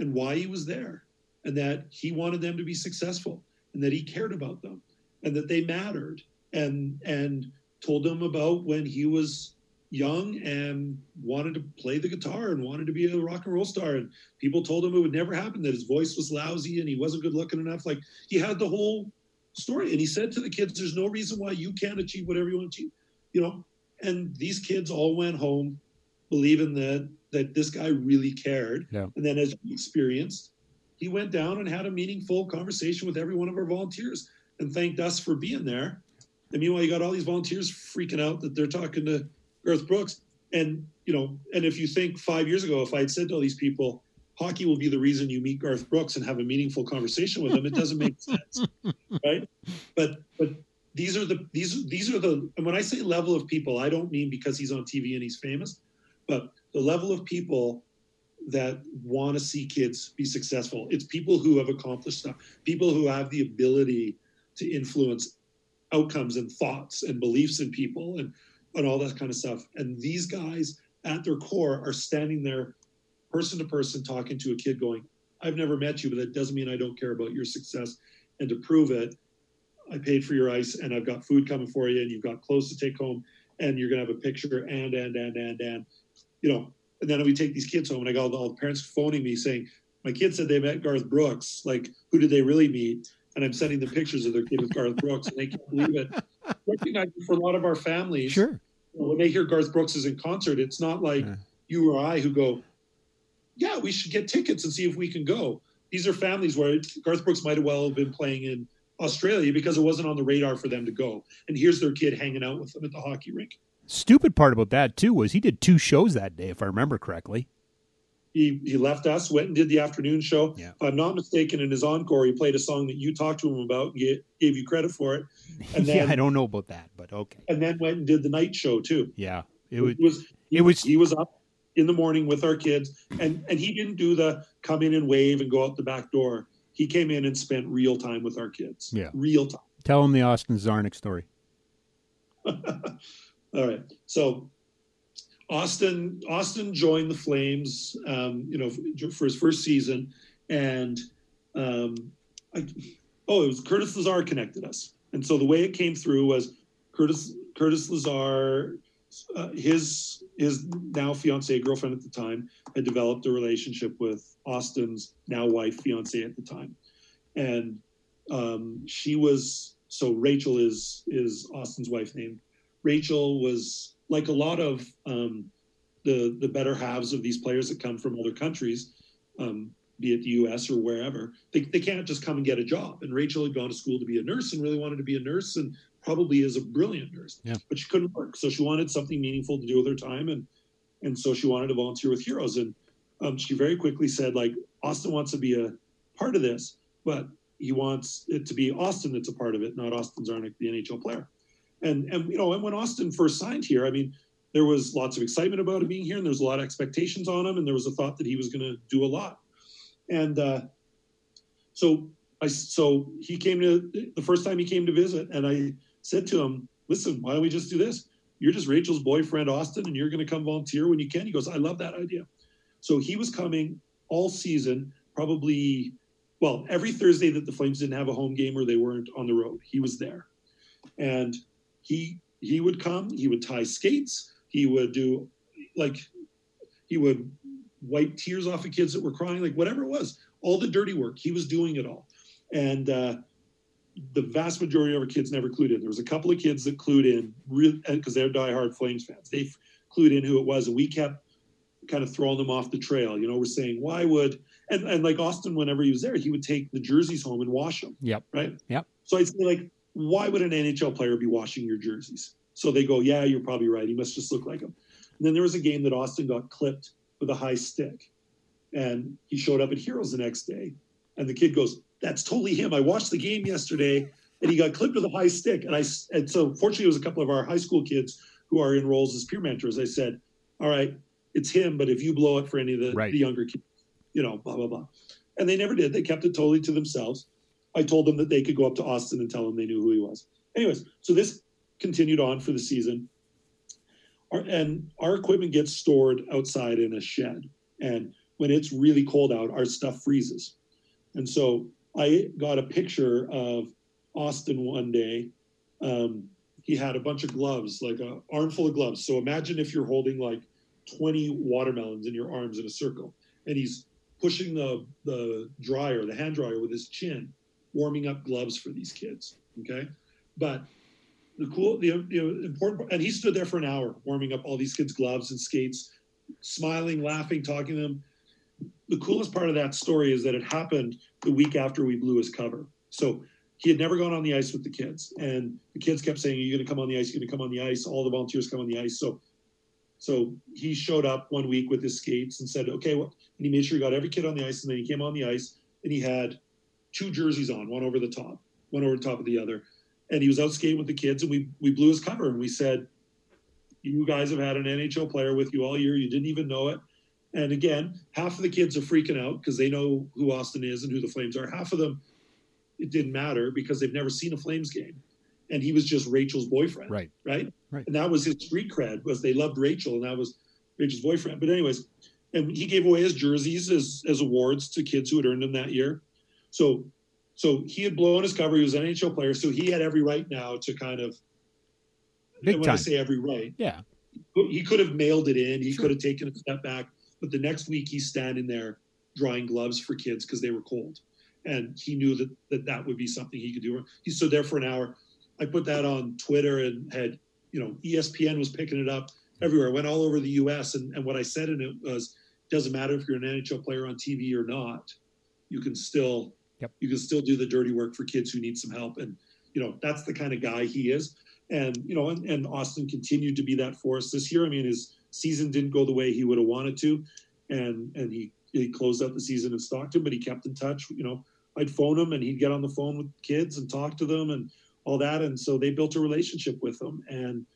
and why he was there and that he wanted them to be successful and that he cared about them and that they mattered and and told them about when he was young and wanted to play the guitar and wanted to be a rock and roll star. And people told him it would never happen that his voice was lousy and he wasn't good looking enough. Like he had the whole story. And he said to the kids there's no reason why you can't achieve whatever you want to achieve you know? And these kids all went home believing that that this guy really cared. Yeah. and then as he experienced he went down and had a meaningful conversation with every one of our volunteers and thanked us for being there. And meanwhile, you got all these volunteers freaking out that they're talking to Garth Brooks. And, you know, and if you think five years ago, if I had said to all these people, hockey will be the reason you meet Garth Brooks and have a meaningful conversation with him, it doesn't make sense. Right. But, but, these are the these these are the and when I say level of people, I don't mean because he's on TV and he's famous, but the level of people that want to see kids be successful. It's people who have accomplished stuff, people who have the ability to influence outcomes and thoughts and beliefs in people and, and all that kind of stuff. And these guys at their core are standing there person to person talking to a kid going, I've never met you, but that doesn't mean I don't care about your success. And to prove it, I paid for your ice and I've got food coming for you and you've got clothes to take home and you're going to have a picture and, and, and, and, and, you know, and then we take these kids home, and I got all the parents phoning me saying, "My kid said they met Garth Brooks. Like, who did they really meet?" And I'm sending them pictures of their kid with Garth Brooks, and they can't believe it. Recognizing for a lot of our families, sure, you know, when they hear Garth Brooks is in concert, it's not like yeah. you or I who go, "Yeah, we should get tickets and see if we can go." These are families where Garth Brooks might have well have been playing in Australia because it wasn't on the radar for them to go, and here's their kid hanging out with them at the hockey rink. Stupid part about that too was he did two shows that day, if I remember correctly. He he left us, went and did the afternoon show. Yeah. If I'm not mistaken, in his encore, he played a song that you talked to him about, gave, gave you credit for it. And then, yeah, I don't know about that, but okay. And then went and did the night show too. Yeah, it was. It was. He, it was. He was up in the morning with our kids, and and he didn't do the come in and wave and go out the back door. He came in and spent real time with our kids. Yeah, real time. Tell him the Austin Czarnik story. All right. So Austin Austin joined the Flames, um, you know, for his first season, and um, I, oh, it was Curtis Lazar connected us, and so the way it came through was Curtis Curtis Lazar, uh, his his now fiance girlfriend at the time had developed a relationship with Austin's now wife fiance at the time, and um, she was so Rachel is is Austin's wife name. Rachel was like a lot of um, the the better halves of these players that come from other countries, um, be it the U.S. or wherever. They they can't just come and get a job. And Rachel had gone to school to be a nurse and really wanted to be a nurse and probably is a brilliant nurse. Yeah. But she couldn't work, so she wanted something meaningful to do with her time, and and so she wanted to volunteer with Heroes. And um, she very quickly said, like, Austin wants to be a part of this, but he wants it to be Austin that's a part of it, not Austin Czarnik, the NHL player. And and you know, and when Austin first signed here, I mean, there was lots of excitement about him being here, and there was a lot of expectations on him, and there was a thought that he was going to do a lot. And uh, so I so he came to the first time he came to visit, and I said to him, "Listen, why don't we just do this? You're just Rachel's boyfriend, Austin, and you're going to come volunteer when you can." He goes, "I love that idea." So he was coming all season, probably well, every Thursday that the Flames didn't have a home game or they weren't on the road, he was there. And he he would come, he would tie skates, he would do like he would wipe tears off of kids that were crying, like whatever it was, all the dirty work, he was doing it all. And uh, the vast majority of our kids never clued in. There was a couple of kids that clued in because they're diehard Flames fans. They clued in who it was, and we kept kind of throwing them off the trail. You know, we're saying, why would and and like Austin, whenever he was there, he would take the jerseys home and wash them. Yep. Right. Yep. So I'd say like, why would an NHL player be washing your jerseys? So they go, yeah, you're probably right. He must just look like him. And then there was a game that Austin got clipped with a high stick, and he showed up at Heroes the next day, and the kid goes, that's totally him. I watched the game yesterday, and he got clipped with a high stick. And I and so fortunately, it was a couple of our high school kids who are in roles as peer mentors. I said, all right, it's him, but if you blow it for any of the, right. the younger kids you know, blah, blah, blah. And they never did. They kept it totally to themselves. I told them that they could go up to Austin and tell him they knew who he was. Anyways, so this continued on for the season. Our, and our equipment gets stored outside in a shed. And when it's really cold out, our stuff freezes. And so I got a picture of Austin one day. Um, he had a bunch of gloves, like an armful of gloves. So imagine if you're holding like 20 watermelons in your arms in a circle. And he's pushing the the dryer, the hand dryer with his chin, warming up gloves for these kids. Okay, but the cool, the, important, and he stood there for an hour warming up all these kids' gloves and skates, smiling, laughing, talking to them. The coolest part of that story is that it happened the week after we blew his cover. So he had never gone on the ice with the kids, and the kids kept saying, "Are you going to come on the ice? You're going to come on the ice." All the volunteers come on the ice. So so he showed up one week with his skates and said, okay, well, and he made sure he got every kid on the ice. And then he came on the ice and he had two jerseys on, one over the top, one over the top of the other. And he was out skating with the kids and we, we blew his cover and we said, you guys have had an NHL player with you all year. You didn't even know it. And again, half of the kids are freaking out because they know who Austin is and who the Flames are. Half of them, it didn't matter because they've never seen a Flames game and he was just Rachel's boyfriend. Right. Right. Right. And that was his street cred was they loved Rachel and that was Rachel's boyfriend. But anyways, and he gave away his jerseys as as awards to kids who had earned them that year. So so he had blown his cover. He was an NHL player, so he had every right now to kind of. Big when time. I say every right, yeah, he could have mailed it in. He Sure. could have taken a step back. But the next week, he's standing there drying gloves for kids because they were cold, and he knew that, that that would be something he could do. He stood there for an hour. I put that on Twitter and had you know ESPN was picking it up everywhere. I Went all over the U.S. and, and what I said in it was, doesn't matter if you're an NHL player on TV or not, you can still Yep. you can still do the dirty work for kids who need some help. And you know that's the kind of guy he is. And you know, and, and Austin continued to be that for us this year. I mean, his season didn't go the way he would have wanted to, and and he he closed out the season in Stockton, but he kept in touch. You know, I'd phone him and he'd get on the phone with kids and talk to them and all that, and so they built a relationship with him. And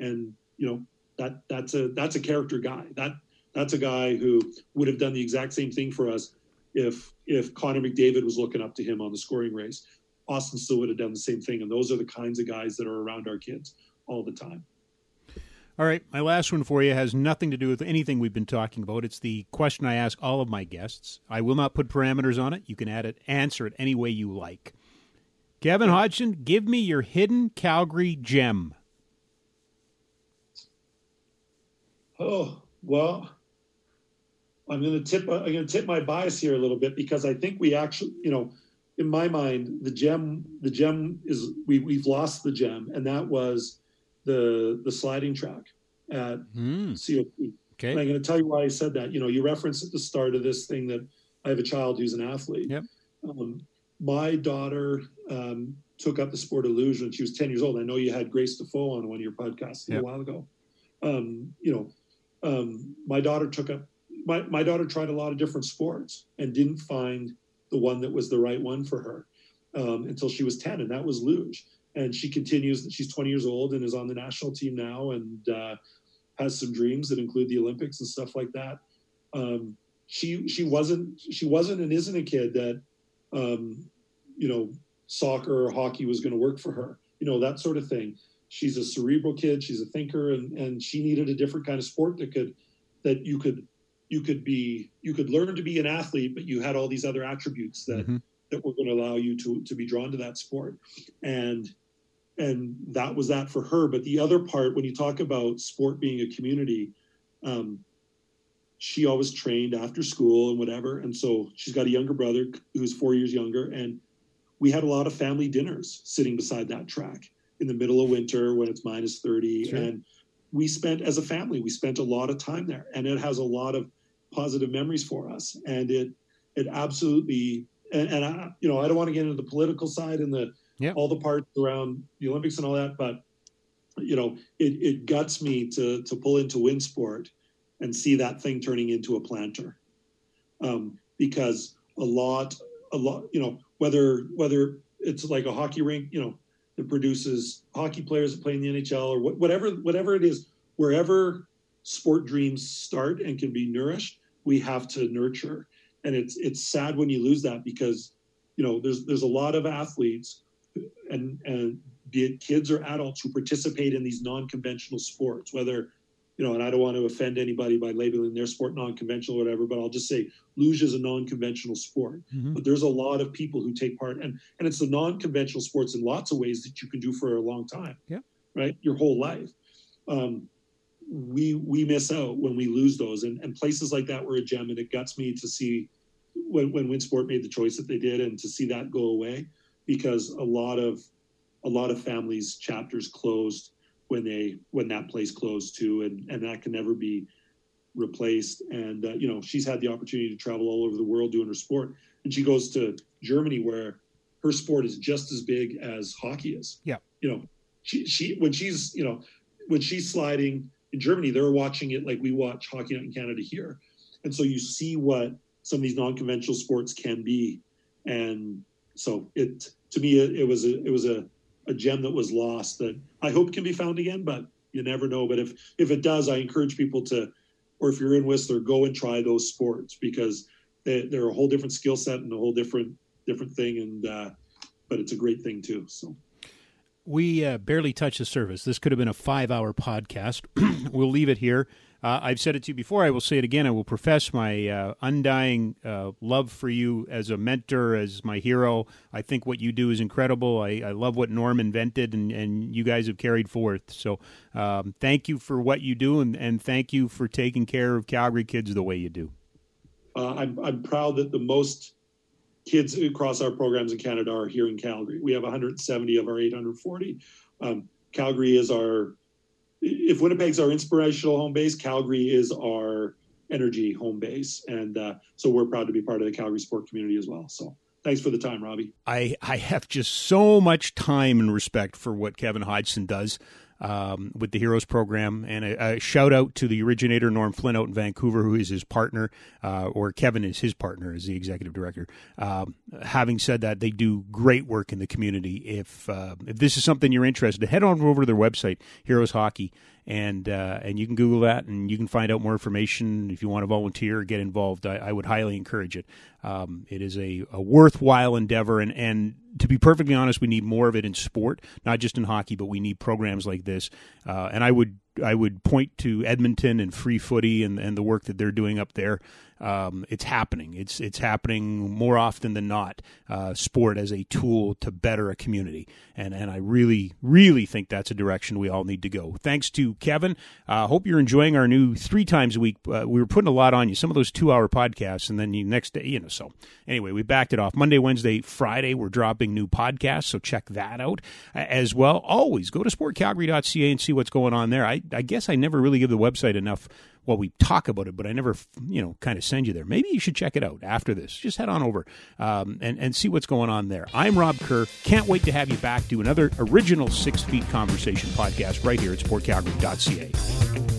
and you know that that's a that's a character guy. That that's a guy who would have done the exact same thing for us if if Connor McDavid was looking up to him on the scoring race, Austin still would have done the same thing. And those are the kinds of guys that are around our kids all the time. All right, my last one for you has nothing to do with anything we've been talking about. It's the question I ask all of my guests. I will not put parameters on it. You can add it, answer it any way you like. Kevin Hodgson, give me your hidden Calgary gem. Oh, well, I'm going to tip. I'm going to tip my bias here a little bit because I think we actually, you know, in my mind, the gem, the gem is we we've lost the gem, and that was the the sliding track at mm. COP. Okay. And I'm going to tell you why I said that. You know, you referenced at the start of this thing that I have a child who's an athlete. Yep. Um, my daughter um, took up the sport of luge when she was 10 years old. I know you had Grace Defoe on one of your podcasts yep. a while ago. Um, you know, um, my daughter took up my, my daughter tried a lot of different sports and didn't find the one that was the right one for her um, until she was 10 and that was luge. And she continues that she's 20 years old and is on the national team now and uh, has some dreams that include the olympics and stuff like that. Um, she she wasn't she wasn't and isn't a kid that um, you know soccer or hockey was going to work for her you know that sort of thing. She's a cerebral kid she's a thinker and and she needed a different kind of sport that could that you could you could be you could learn to be an athlete but you had all these other attributes that mm-hmm. that were going to allow you to to be drawn to that sport. And and that was that for her. But the other part when you talk about sport being a community um, she always trained after school and whatever. And so she's got a younger brother who's four years younger. And we had a lot of family dinners sitting beside that track in the middle of winter when it's minus 30 sure. and we spent as a family we spent a lot of time there. And it has a lot of positive memories for us. And it it absolutely and, and I you know I don't want to get into the political side and the yep. all the parts around the Olympics and all that, but you know it, it guts me to to pull into WinSport and see that thing turning into a planter um, because a lot a lot you know whether whether it's like a hockey rink you know that produces hockey players that play in the NHL or whatever whatever it is wherever sport dreams start and can be nourished we have to nurture. And it's it's sad when you lose that because you know there's there's a lot of athletes and and be it kids or adults who participate in these non-conventional sports, whether you know, and I don't want to offend anybody by labeling their sport non-conventional or whatever, but I'll just say luge is a non-conventional sport. Mm-hmm. But there's a lot of people who take part, and and it's the non-conventional sports in lots of ways that you can do for a long time. Yeah. Right. Your whole life. Um, we we miss out when we lose those. And, and places like that were a gem and it guts me to see when, when WinSport made the choice that they did and to see that go away because a lot of a lot of families chapters closed when they when that place closed too. And and that can never be replaced. And uh, you know she's had the opportunity to travel all over the world doing her sport. And she goes to Germany where her sport is just as big as hockey is. Yeah. You know she she when she's you know when she's sliding in Germany, they're watching it like we watch hockey in Canada here. And so you see what some of these non-conventional sports can be. And so it to me it, it was a it was a, a gem that was lost that I hope can be found again, but you never know. But if if it does, I encourage people to or if you're in Whistler, go and try those sports because they, they're a whole different skill set and a whole different different thing and uh, but it's a great thing too. So we uh, barely touched the surface. This could have been a five hour podcast. we'll leave it here. Uh, I've said it to you before. I will say it again. I will profess my uh, undying uh, love for you as a mentor, as my hero. I think what you do is incredible. I, I love what Norm invented, and, and you guys have carried forth. So um, thank you for what you do, and, and thank you for taking care of Calgary kids the way you do. Uh, I'm, I'm proud that the most kids across our programs in Canada are here in Calgary. We have 170 of our 840. Um, Calgary is our, if Winnipeg's our inspirational home base, Calgary is our energy home base. And uh, so we're proud to be part of the Calgary sport community as well. So thanks for the time, Robbie. I, I have just so much time and respect for what Kevin Hodgson does um, with the Heroes program. And a, a, shout out to the originator, Norm Flynn, out in Vancouver, who is his partner, uh, or Kevin is his partner as the executive director. Um, having said that, they do great work in the community. If uh, if this is something you're interested, in, head on over to their website, Heroes Hockey, and uh, and you can Google that, and you can find out more information if you want to volunteer or get involved. I, I would highly encourage it. Um, it is a, a worthwhile endeavor, and and to be perfectly honest, we need more of it in sport, not just in hockey, but we need programs like this. Uh, and I would I would point to Edmonton and free footy and, and the work that they're doing up there. Um, it's happening. It's it's happening more often than not. Uh, sport as a tool to better a community, and and I really really think that's a direction we all need to go. Thanks to Kevin. I uh, hope you're enjoying our new three times a week. Uh, we were putting a lot on you. Some of those two hour podcasts, and then you next day, you know. So anyway, we backed it off. Monday, Wednesday, Friday, we're dropping new podcasts, so check that out as well. Always go to sportcalgary.ca and see what's going on there. I, I guess I never really give the website enough well, we talk about it, but I never, you know, kind of send you there. Maybe you should check it out after this. Just head on over um, and, and see what's going on there. I'm Rob Kerr. Can't wait to have you back do another original Six Feet Conversation podcast right here at sportcalgary.ca.